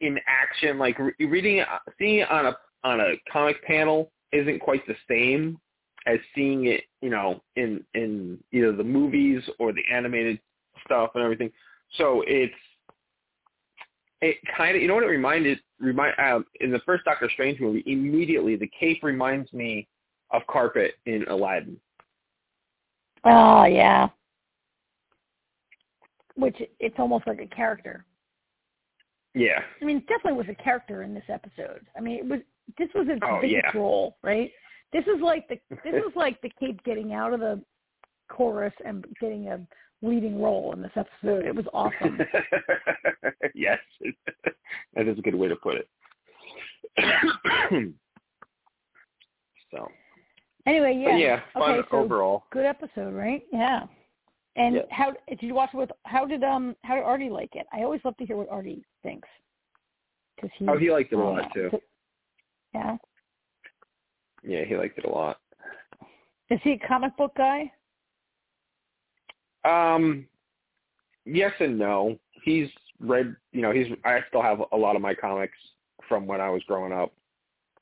in action, like re- reading it, seeing it on a on a comic panel isn't quite the same as seeing it, you know, in in either the movies or the animated stuff and everything. So it's it kind of you know what it reminded remind um, in the first Doctor Strange movie immediately the cape reminds me of carpet in Aladdin. Oh yeah. Which it's almost like a character. Yeah. I mean, it definitely was a character in this episode. I mean, it was this was a Oh, biggest yeah. role, right? This is like the this is like the Cape getting out of the chorus and getting a leading role in this episode. It was awesome. yes, that is a good way to put it. so, anyway, yeah. but yeah, fun okay, so overall. good episode, right? Yeah. And Yeah. how did you watch it with? How did um how did Artie like it? I always love to hear what Artie thinks. Cause he, Oh, he liked it a lot know. too. Yeah. Yeah, he liked it a lot. Is he a comic book guy? Um, yes and no. He's read, you know, he's. I still have a lot of my comics from when I was growing up,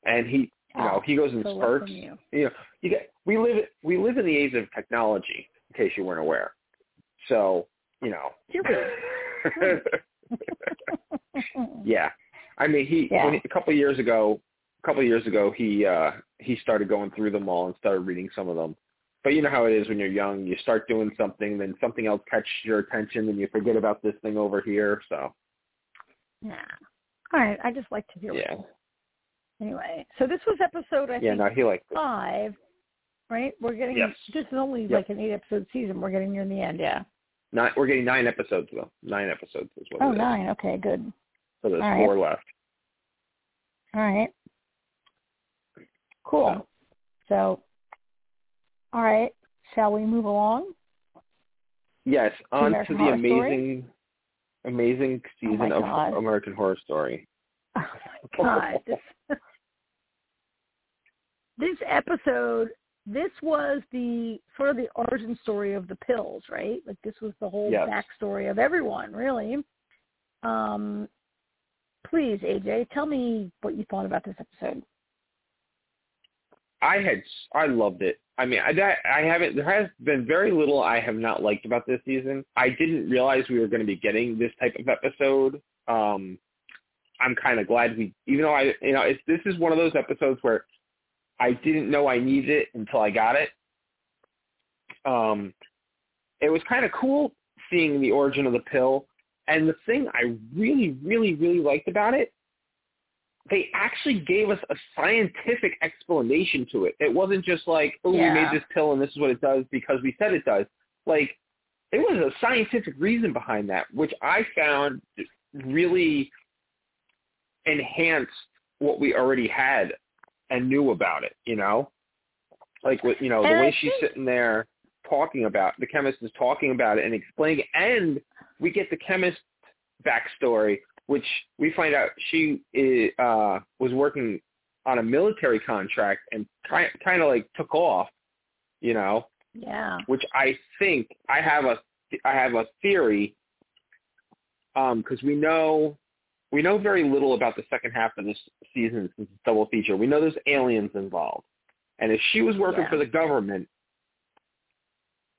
and he, you know, Oh, he goes in so spurts. you. You know, you get. We live. We live in the age of technology. In case you weren't aware, so you know. Yeah, I mean, he Yeah. he, a couple of years ago, a couple of years ago, he uh he started going through them all and started reading some of them. But you know how it is when you're young. You start doing something, then something else catches your attention, and you forget about this thing over here. So Yeah. All right. I just like to hear. yeah, anyway, so this was episode I yeah. think No, he liked it. five. right? We're getting Yes. this is only Yep. like an eight episode season. We're getting near the end, yeah. Nine, we're getting nine episodes though. Nine episodes is what Oh, it is. nine. Okay, good. So there's All right. four left. All right. Cool. So, all right. Shall we move along? Yes, on to the Horror Story? amazing, amazing season my of God. American Horror Story. Oh my god. This, this episode this was the sort of the origin story of the pills, right? Like this was the whole Yes. backstory of everyone, really. Um please, AJ, tell me what you thought about this episode. I had I loved it. I mean, I I haven't. There has been very little I have not liked about this season. I didn't realize we were going to be getting this type of episode. Um, I'm kind of glad we, even though I, you know, it's this is one of those episodes where I didn't know I needed it until I got it. Um, it was kind of cool seeing the origin of the pill, and the thing I really, really, really liked about it they actually gave us a scientific explanation to it. It wasn't just like, oh, Yeah. we made this pill and this is what it does because we said it does. Like, there was a scientific reason behind that, which I found really enhanced what we already had and knew about it, you know? Like, with, you know, the And way she's sitting there talking about, the chemist is talking about it and explaining it, and we get the chemist backstory which we find out she uh, was working on a military contract and kind kind of like took off, you know, Yeah. which I think I have a I have a theory um because we know we know very little about the second half of this season since it's double feature. We know there's aliens involved, and if she was working Yeah. for the government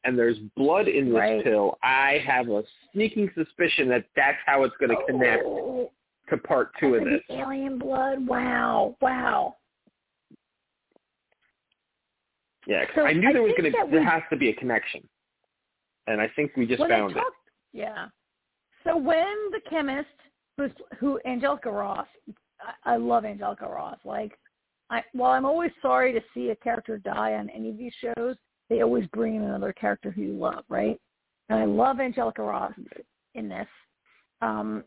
and there's blood in this Right. pill, I have a sneaking suspicion that that's how it's going to connect Oh, to part two of this. alien blood. Wow. Wow. Yeah, 'cause So I knew I there was going to there has to be a connection, and I think we just found it. Yeah. So when the chemist, who's, who Angelica Ross, I, I love Angelica Ross. Like, I, while I'm always sorry to see a character die on any of these shows, they always bring in another character who you love, right? And I love Angelica Ross in this. Um,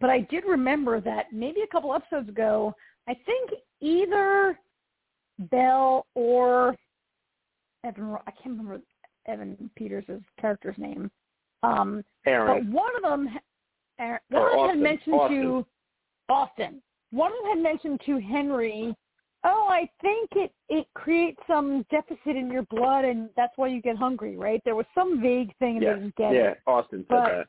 but I did remember that maybe a couple episodes ago, I think either Belle or Evan, I can't remember Evan Peters' character's name. Um, but one of them, Aaron, Or one of them Austin. had mentioned Austin. to Austin. One of them had mentioned to Henry, "Oh, I think it it creates some deficit in your blood, and that's why you get hungry." Right? There was some vague thing, and yeah, they didn't get yeah, it. Austin said that.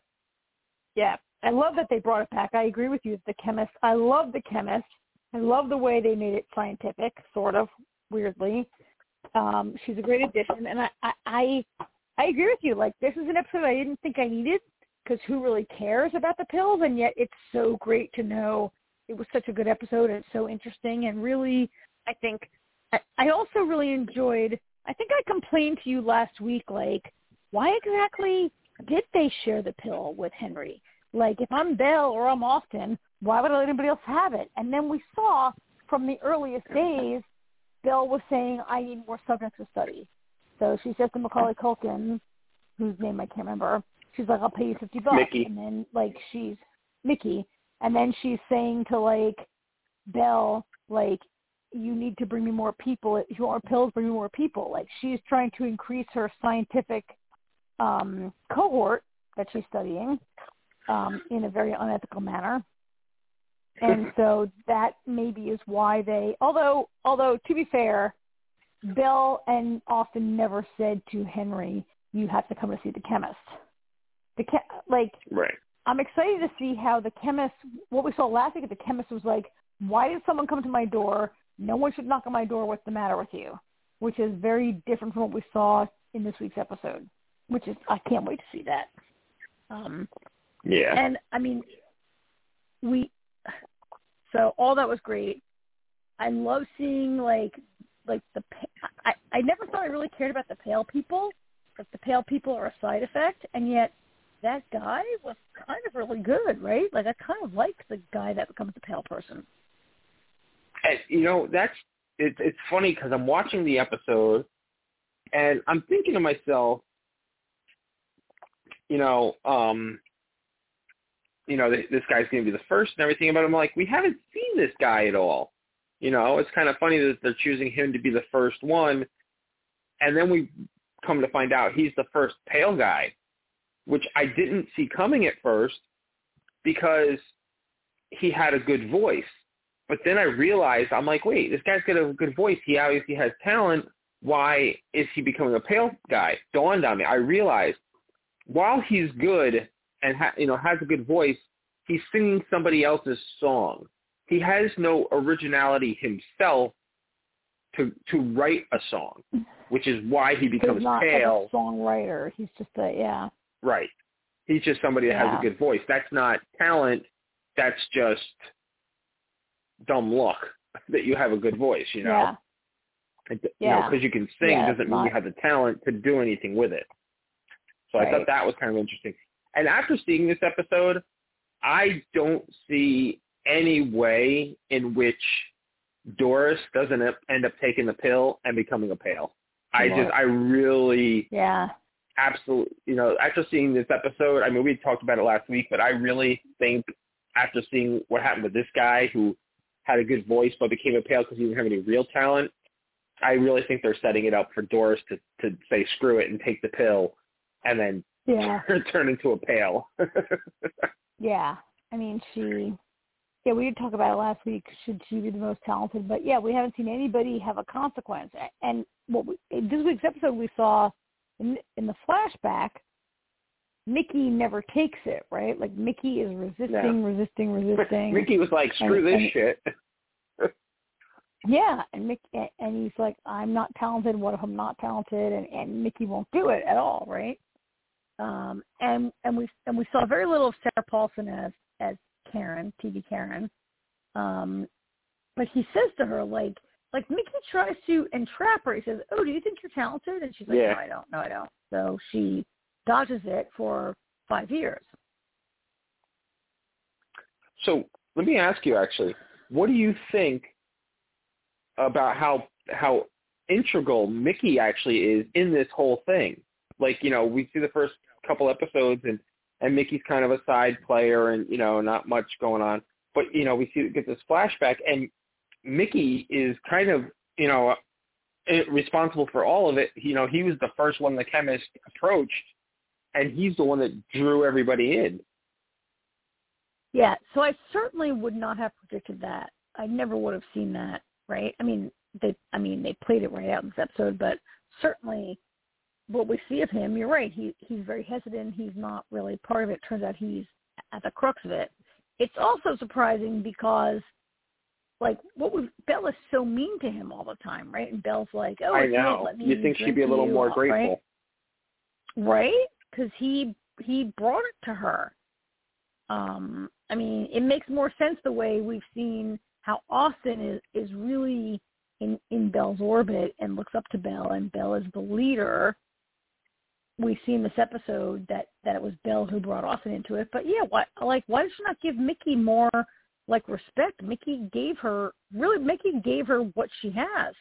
Yeah, I love that they brought it back. I agree with you. The chemist, I love the chemist. I love the way they made it scientific, sort of weirdly. Um, she's a great addition, and I, I, I, I agree with you. Like this is an episode I didn't think I needed because who really cares about the pills? And yet it's so great to know it was such a good episode and so interesting and really, I think I, I also really enjoyed. I think I complained to you last week, like why exactly did they share the pill with Henry? Like, if I'm Belle or I'm Austin, why would I let anybody else have it? And then we saw from the earliest days, Belle was saying, I need more subjects to study. So she says to Macaulay Culkin, whose name I can't remember, she's like, I'll pay you 50 bucks. Mickey. And then, like, she's, Mickey. And then she's saying to, like, Belle, like, you need to bring me more people. If you want pills, bring me more people. Like, she's trying to increase her scientific um, cohort that she's studying um, in a very unethical manner. And so that maybe is why they, although, although to be fair, Bill and Austin never said to Henry, "You have to come to see the chemist." The che- like, Right. I'm excited to see how the chemist. What we saw last week, the chemist was like, "Why did someone come to my door? No one should knock on my door. What's the matter with you?" Which is very different from what we saw in this week's episode. Which is, I can't wait to see that. Um, Yeah. and I mean, we. So all that was great. I love seeing like like the. I I never thought I really cared about the pale people. Like the pale people are a side effect, and yet that guy was kind of really good, right? Like I kind of like the guy that becomes the pale person. And, you know, that's it, it's funny because I'm watching the episode And I'm thinking to myself, you know, um, you know, th- this guy's going to be the first and everything, but I'm like, we haven't seen this guy at all. You know, it's kind of funny that they're choosing him to be the first one, and then we come to find out he's the first pale guy, which I didn't see coming at first because he had a good voice. But then I realized, I'm like, wait, this guy's got a good voice. He obviously has talent. Why is he becoming a pale guy? Dawned on me. I realized while he's good and ha- you know has a good voice, he's singing somebody else's song. He has no originality himself to to write a song, which is why he becomes he's not pale. Like a songwriter. He's just a yeah. Right. He's just somebody that has a good voice. That's not talent. That's just dumb luck that you have a good voice. You know. Yeah. It- You know, Yeah. because you can sing Yeah, doesn't mean you have the talent to do anything with it. So I thought that was kind of interesting. And after seeing this episode, I don't see any way in which Doris doesn't end up taking the pill and becoming a pale. I just, I really, Yeah. Absolutely, you know, after seeing this episode, I mean, we talked about it last week, but I really think after seeing what happened with this guy who had a good voice but became a pale because he didn't have any real talent, I really think they're setting it up for Doris to to say screw it and take the pill, and then Yeah. turn into a pale. Yeah. I mean, she. Yeah, we did talk about it last week. Should she be the most talented? But yeah, we haven't seen anybody have a consequence. And what we, in this week's episode, we saw in in the flashback, Mickey never takes it. Right? Like Mickey is resisting, resisting, resisting. Mickey was like, screw And- this and- shit. Yeah, and Mickey, and he's like, I'm not talented. What if I'm not talented? And and Mickey won't do it at all, right? Um, and and we and we saw very little of Sarah Paulson as as Karen, TV Karen. Um, but he says to her like like Mickey tries to entrap her. He says, "Oh, do you think you're talented?" And she's like, Yeah. "No, I don't. No, I don't." So she dodges it for five years. So let me ask you actually, what do you think about how how integral Mickey actually is in this whole thing? Like, you know, we see the first couple episodes and and Mickey's kind of a side player and, you know, not much going on. But, you know, we see get this flashback and Mickey is kind of, you know, eh, responsible for all of it. You know, he was the first one the chemist approached and he's the one that drew everybody in. Yeah, so I certainly would not have predicted that. I never would have seen that, right? I mean, they I mean, they played it right out in this episode, but certainly what we see of him, you're right. He he's very hesitant. He's not really part of it. Turns out he's at the crux of it. It's also surprising because like what was Belle is so mean to him all the time, right? And Belle's like, "Oh, I if you won't know. let me You think she'd be a little more I'll-" grateful. right? Right? Because he he brought it to her. Um, I mean, it makes more sense the way we've seen how Austin is is really in in Belle's orbit and looks up to Belle, and Belle is the leader. We see in this episode that that it was Belle who brought Austin into it. But yeah, why like why did she not give Mickey more like respect? Mickey gave her really Mickey gave her what she has.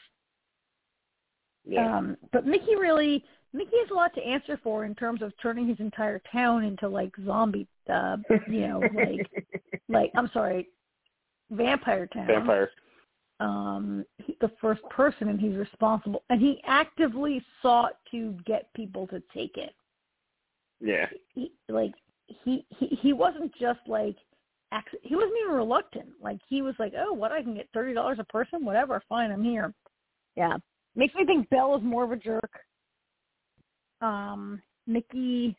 Yeah. Um, but Mickey really, Mickey has a lot to answer for in terms of turning his entire town into like zombie, uh, you know, like, like I'm sorry, vampire town. Vampire. Um, he, the first person, and he's responsible, and he actively sought to get people to take it. Yeah. He, like he, he, he wasn't just like, he wasn't even reluctant. Like he was like, oh, what I can get thirty dollars a person, whatever, fine, I'm here. Yeah, makes me think Belle is more of a jerk. Um, Mickey,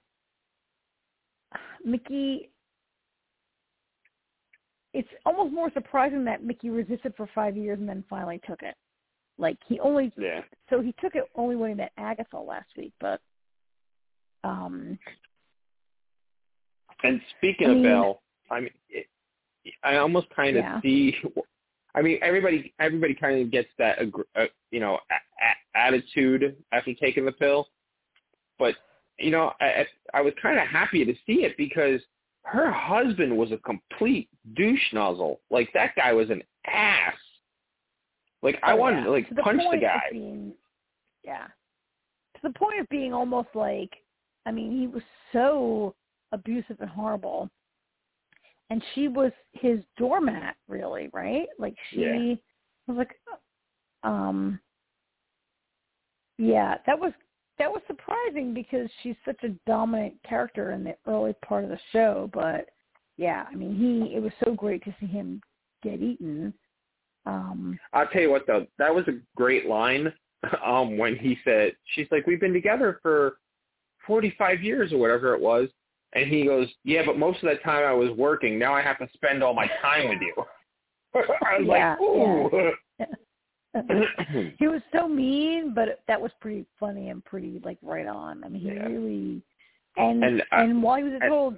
Mickey, it's almost more surprising that Mickey resisted for five years and then finally took it. Like he only, Yeah. so he took it only when he met Agatha last week, but um, And speaking I of mean- Belle, I mean, it, I almost kind of Yeah. see. I mean, everybody everybody kind of gets that, uh, you know, a- a- attitude after taking the pill. But you know, I I was kind of happy to see it because her husband was a complete douche nozzle. Like that guy was an ass. Like I oh, wanted yeah. to like To the punch the point guy. being- yeah. to the point of being almost like, I mean, he was so abusive and horrible, and she was his doormat, really, right? Like she Yeah. was like, um, yeah, that was that was surprising because she's such a dominant character in the early part of the show, but yeah, I mean, he it was so great to see him get eaten. Um, I'll tell you what though, that was a great line. Um, when he said, she's like, we've been together for 45 years or whatever it was. And he goes, yeah, but most of that time I was working. Now I have to spend all my time with you. I was Yeah, like, ooh. he was so mean, but that was pretty funny and pretty like right on. I mean, he Yeah. really and And, and, uh, while he was a and- total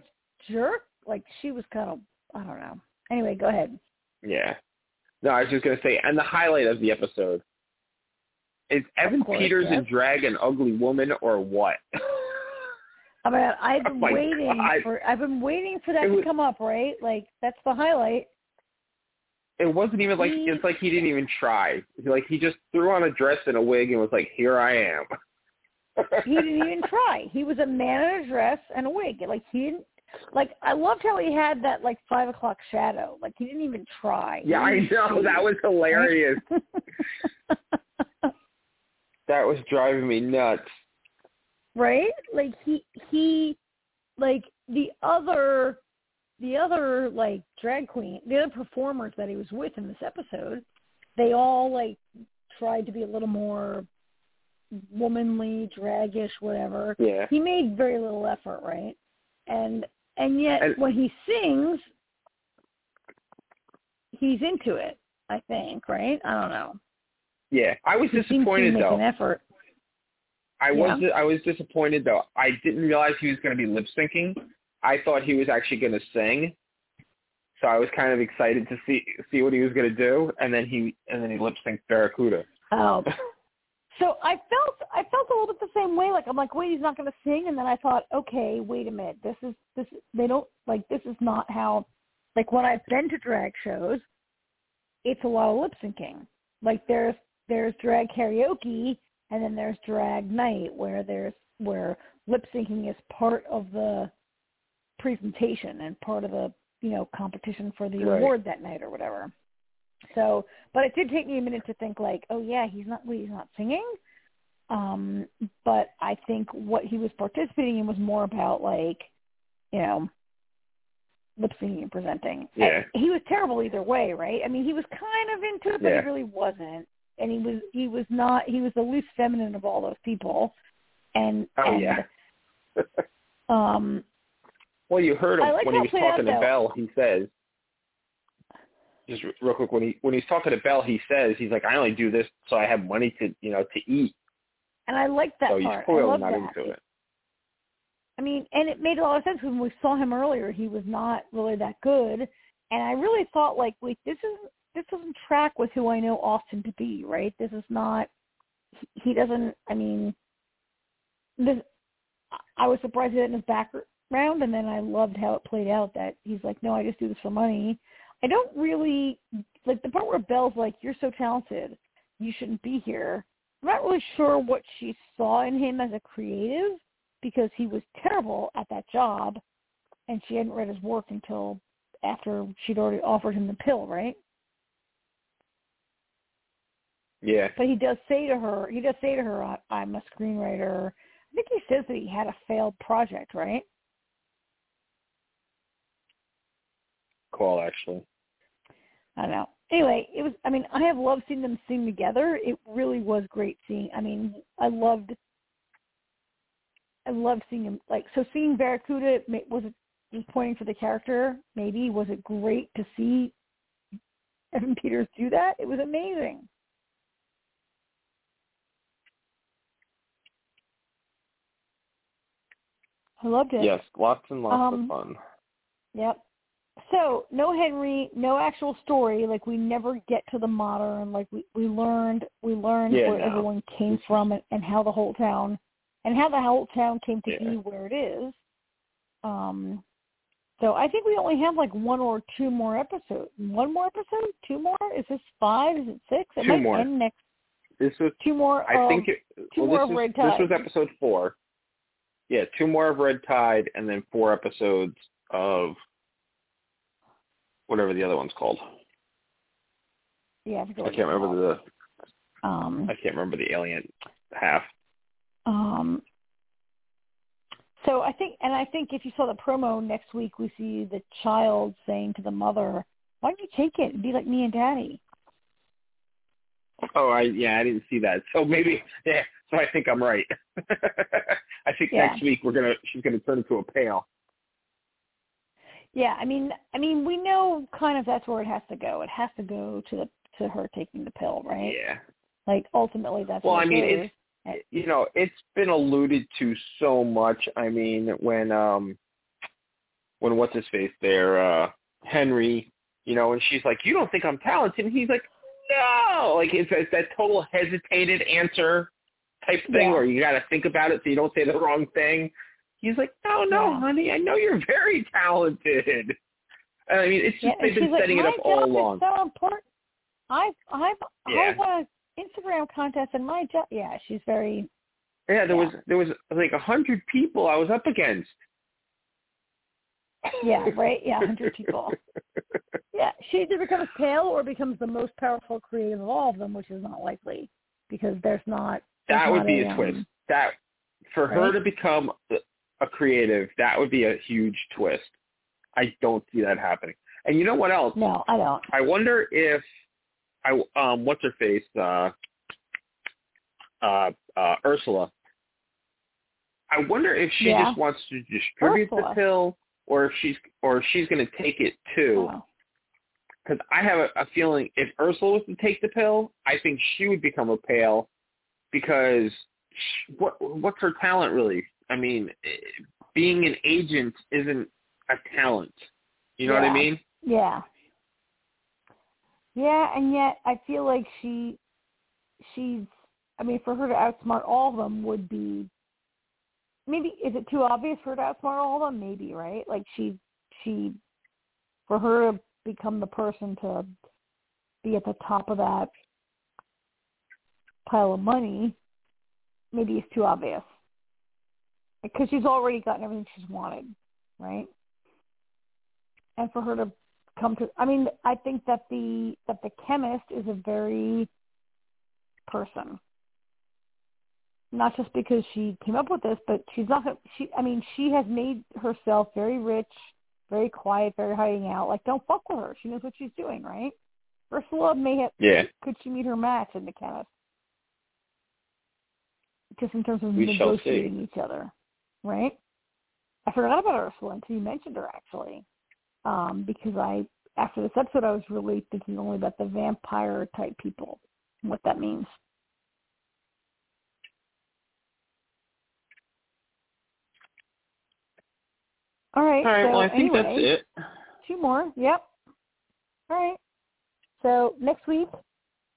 jerk, like she was kind of I don't know. Anyway, go ahead. Yeah. No, I was just gonna say, and the highlight of the episode is Evan course, Peters yes. in drag an ugly woman or what? I mean, I've oh been Oh waiting God. for I've been waiting for that It to come up, right? Like that's the highlight. it wasn't even like He- it's like he didn't even try. Like he just threw on a dress and a wig and was like, "Here I am." He didn't even try. He was a man in a dress and a wig. Like he didn't. Like I loved how he had that like five o'clock shadow. Like he didn't even try. Yeah, I know that was hilarious. that was driving me nuts. Right? Like he he like the other the other like drag queen, the other performers that he was with in this episode, they all like tried to be a little more womanly, dragish, whatever. Yeah. He made very little effort, right? And and yet And- when he sings he's into it, I think, right? I don't know. Yeah, I was He disappointed though. an effort. I Yeah. was I was disappointed though. I didn't realize he was going to be lip syncing. I thought he was actually going to sing. So I was kind of excited to see see what he was going to do, and then he and then he lip synced Barracuda. Oh. So I felt I felt a little bit the same way. Like I'm like, wait, he's not going to sing, and then I thought, okay, wait a minute, this is this. They don't like this is not how. Like when I've been to drag shows, it's a lot of lip syncing. Like there's there's drag karaoke, and then there's drag night where there's where lip syncing is part of the presentation and part of the you know competition for the Right. award that night or whatever. So, but it did take me a minute to think like, oh yeah, he's not he's not singing. Um, but I think what he was participating in was more about like, you know, lip syncing and presenting. Yeah. And he was terrible either way, right? I mean, he was kind of into it, but Yeah. he really wasn't. And he was he was not he was the least feminine of all those people. And Oh and, yeah. um well, you heard him like when he was played out, talking to Belle He says, just real quick, when he when he's talking to Belle he says he's like, I only do this so I have money to you know to eat. and I like that so he's part. I clearly not that. into it. I mean, and it made a lot of sense when we saw him earlier. He was not really that good, and I really thought like, wait, this is this doesn't track with who I know Austin to be, right? This is not. He, doesn't. I mean, this. I was surprised had in his background, and then I loved how it played out. That he's like, no, I just do this for money. I don't really like the part where Belle's like, you're so talented, you shouldn't be here. I'm not really sure what she saw in him as a creative because he was terrible at that job and she hadn't read his work until after she'd already offered him the pill, right? Yeah. But he does say to her, he does say to her, "I- I'm a screenwriter. I think he says that he had a failed project, right? Call actually. I don't know. Anyway, it was. I mean, I have loved seeing them sing together. It really was great seeing. I mean, I loved. I loved seeing him. Like, so seeing Barracuda was it just pointing for the character? Maybe was it great to see Evan Peters do that? It was amazing. I loved it. Yes, lots and lots Um, of fun. Yep. So no Henry, no actual story. Like we never get to the modern. Like we we learned we learned Yeah, where no. everyone came from and, and how the whole town and how the whole town came to Yeah. be where it is. Um. So I think we only have like one or two more episodes. One more episode? Two more? Is this five? Is it six? It Two might more. end next. This was two more. I um, think it, two well, more this of This was episode four. Yeah, two more of Red Tide, and then four episodes of whatever the other one's called. yeah, I, I can't remember the Um, I can't remember the alien half. Um, so I think, and I think if you saw the promo next week, we see the child saying to the mother, "Why don't you take it and be like me and Daddy?" Oh, I yeah, I didn't see that. So maybe yeah. So I think I'm right. I think Yeah. next week we're gonna she's gonna turn into a pale. Yeah, I mean, I mean, we know kind of that's where it has to go. It has to go to the to her taking the pill, right? Yeah. Like ultimately, that's Well, what I mean, it it's- you know, it's been alluded to so much. I mean, when um when what's his face there, uh Henry, you know, and she's like, You don't think I'm talented and he's like, No like it's, it's that total hesitated answer type thing Yeah. where you gotta think about it so you don't say the wrong thing. He's like, No, no, Yeah. honey, I know you're very talented. And I mean it's just and they've been like, setting it up all along. so important. I've I've Yeah. I won an Instagram contest, and my job. Yeah, she's very. Yeah, there Yeah. was there was like a hundred people I was up against. Yeah, right. Yeah, hundred people. Yeah, she either becomes pale or becomes the most powerful creative of all of them, which is not likely because there's not. there's That would not be a um, twist. That for her to become a creative, that would be a huge twist. I don't see that happening. And you know what else? No, I don't. I wonder if I um what's her face uh uh uh Ursula. I wonder if she Yeah. just wants to distribute the pill or if she's or if she's going to take it too. Oh. because I have a, a feeling if Ursula was to take the pill, I think she would become a pale because sh what what's her talent really? I mean, eh, being an agent isn't a talent. You know what I mean? Yeah. Yeah, and yet I feel like she she's I mean for her to outsmart all of them would be maybe is it too obvious for her to outsmart all of them? Maybe, right? Like she she for her to become the person to be at the top of that pile of money, maybe it's too obvious. Because she's already gotten everything she's wanted, right? And for her to come to I mean, I think that the that the chemist is a very person. Not just because she came up with this, but she's not she I mean, she has made herself very rich, very quiet, very hiding out. Like don't fuck with her. She knows what she's doing, right? Ursula may have Yeah. could she meet her match in the chemist? Just in terms of We negotiating each other. Right? I forgot about Ursula until you mentioned her actually. Um, because I after this episode I was really thinking only about the vampire type people and what that means. All right. All right. so well, I think anyway, that's it. Two more. Yep. All right. So next week,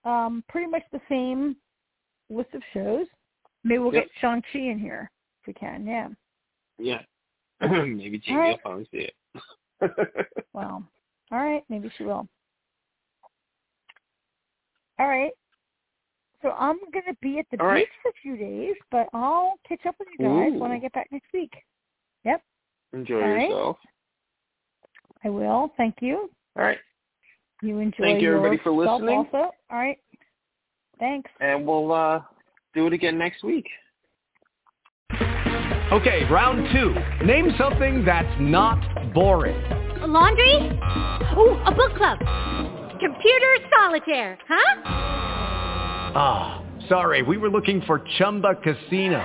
um, pretty much the same list of shows. Maybe we'll Yep. get Shang Chi in here if we can. Yeah. Yeah. Maybe Jamie right. will finally see it. Well. All right. Maybe she will. All right. So I'm gonna be at the All beach right. for a few days, but I'll catch up with you guys when I get back next week. Yep, Enjoy All right. yourself. I will. Thank you. All right. You enjoy Thank you, everybody, for listening. Also. All right. Thanks. And we'll uh do it again next week. Okay, round two. Name something that's not boring. A laundry? Ooh, a book club. Computer solitaire, huh? Ah, sorry, we were looking for Chumba Casino.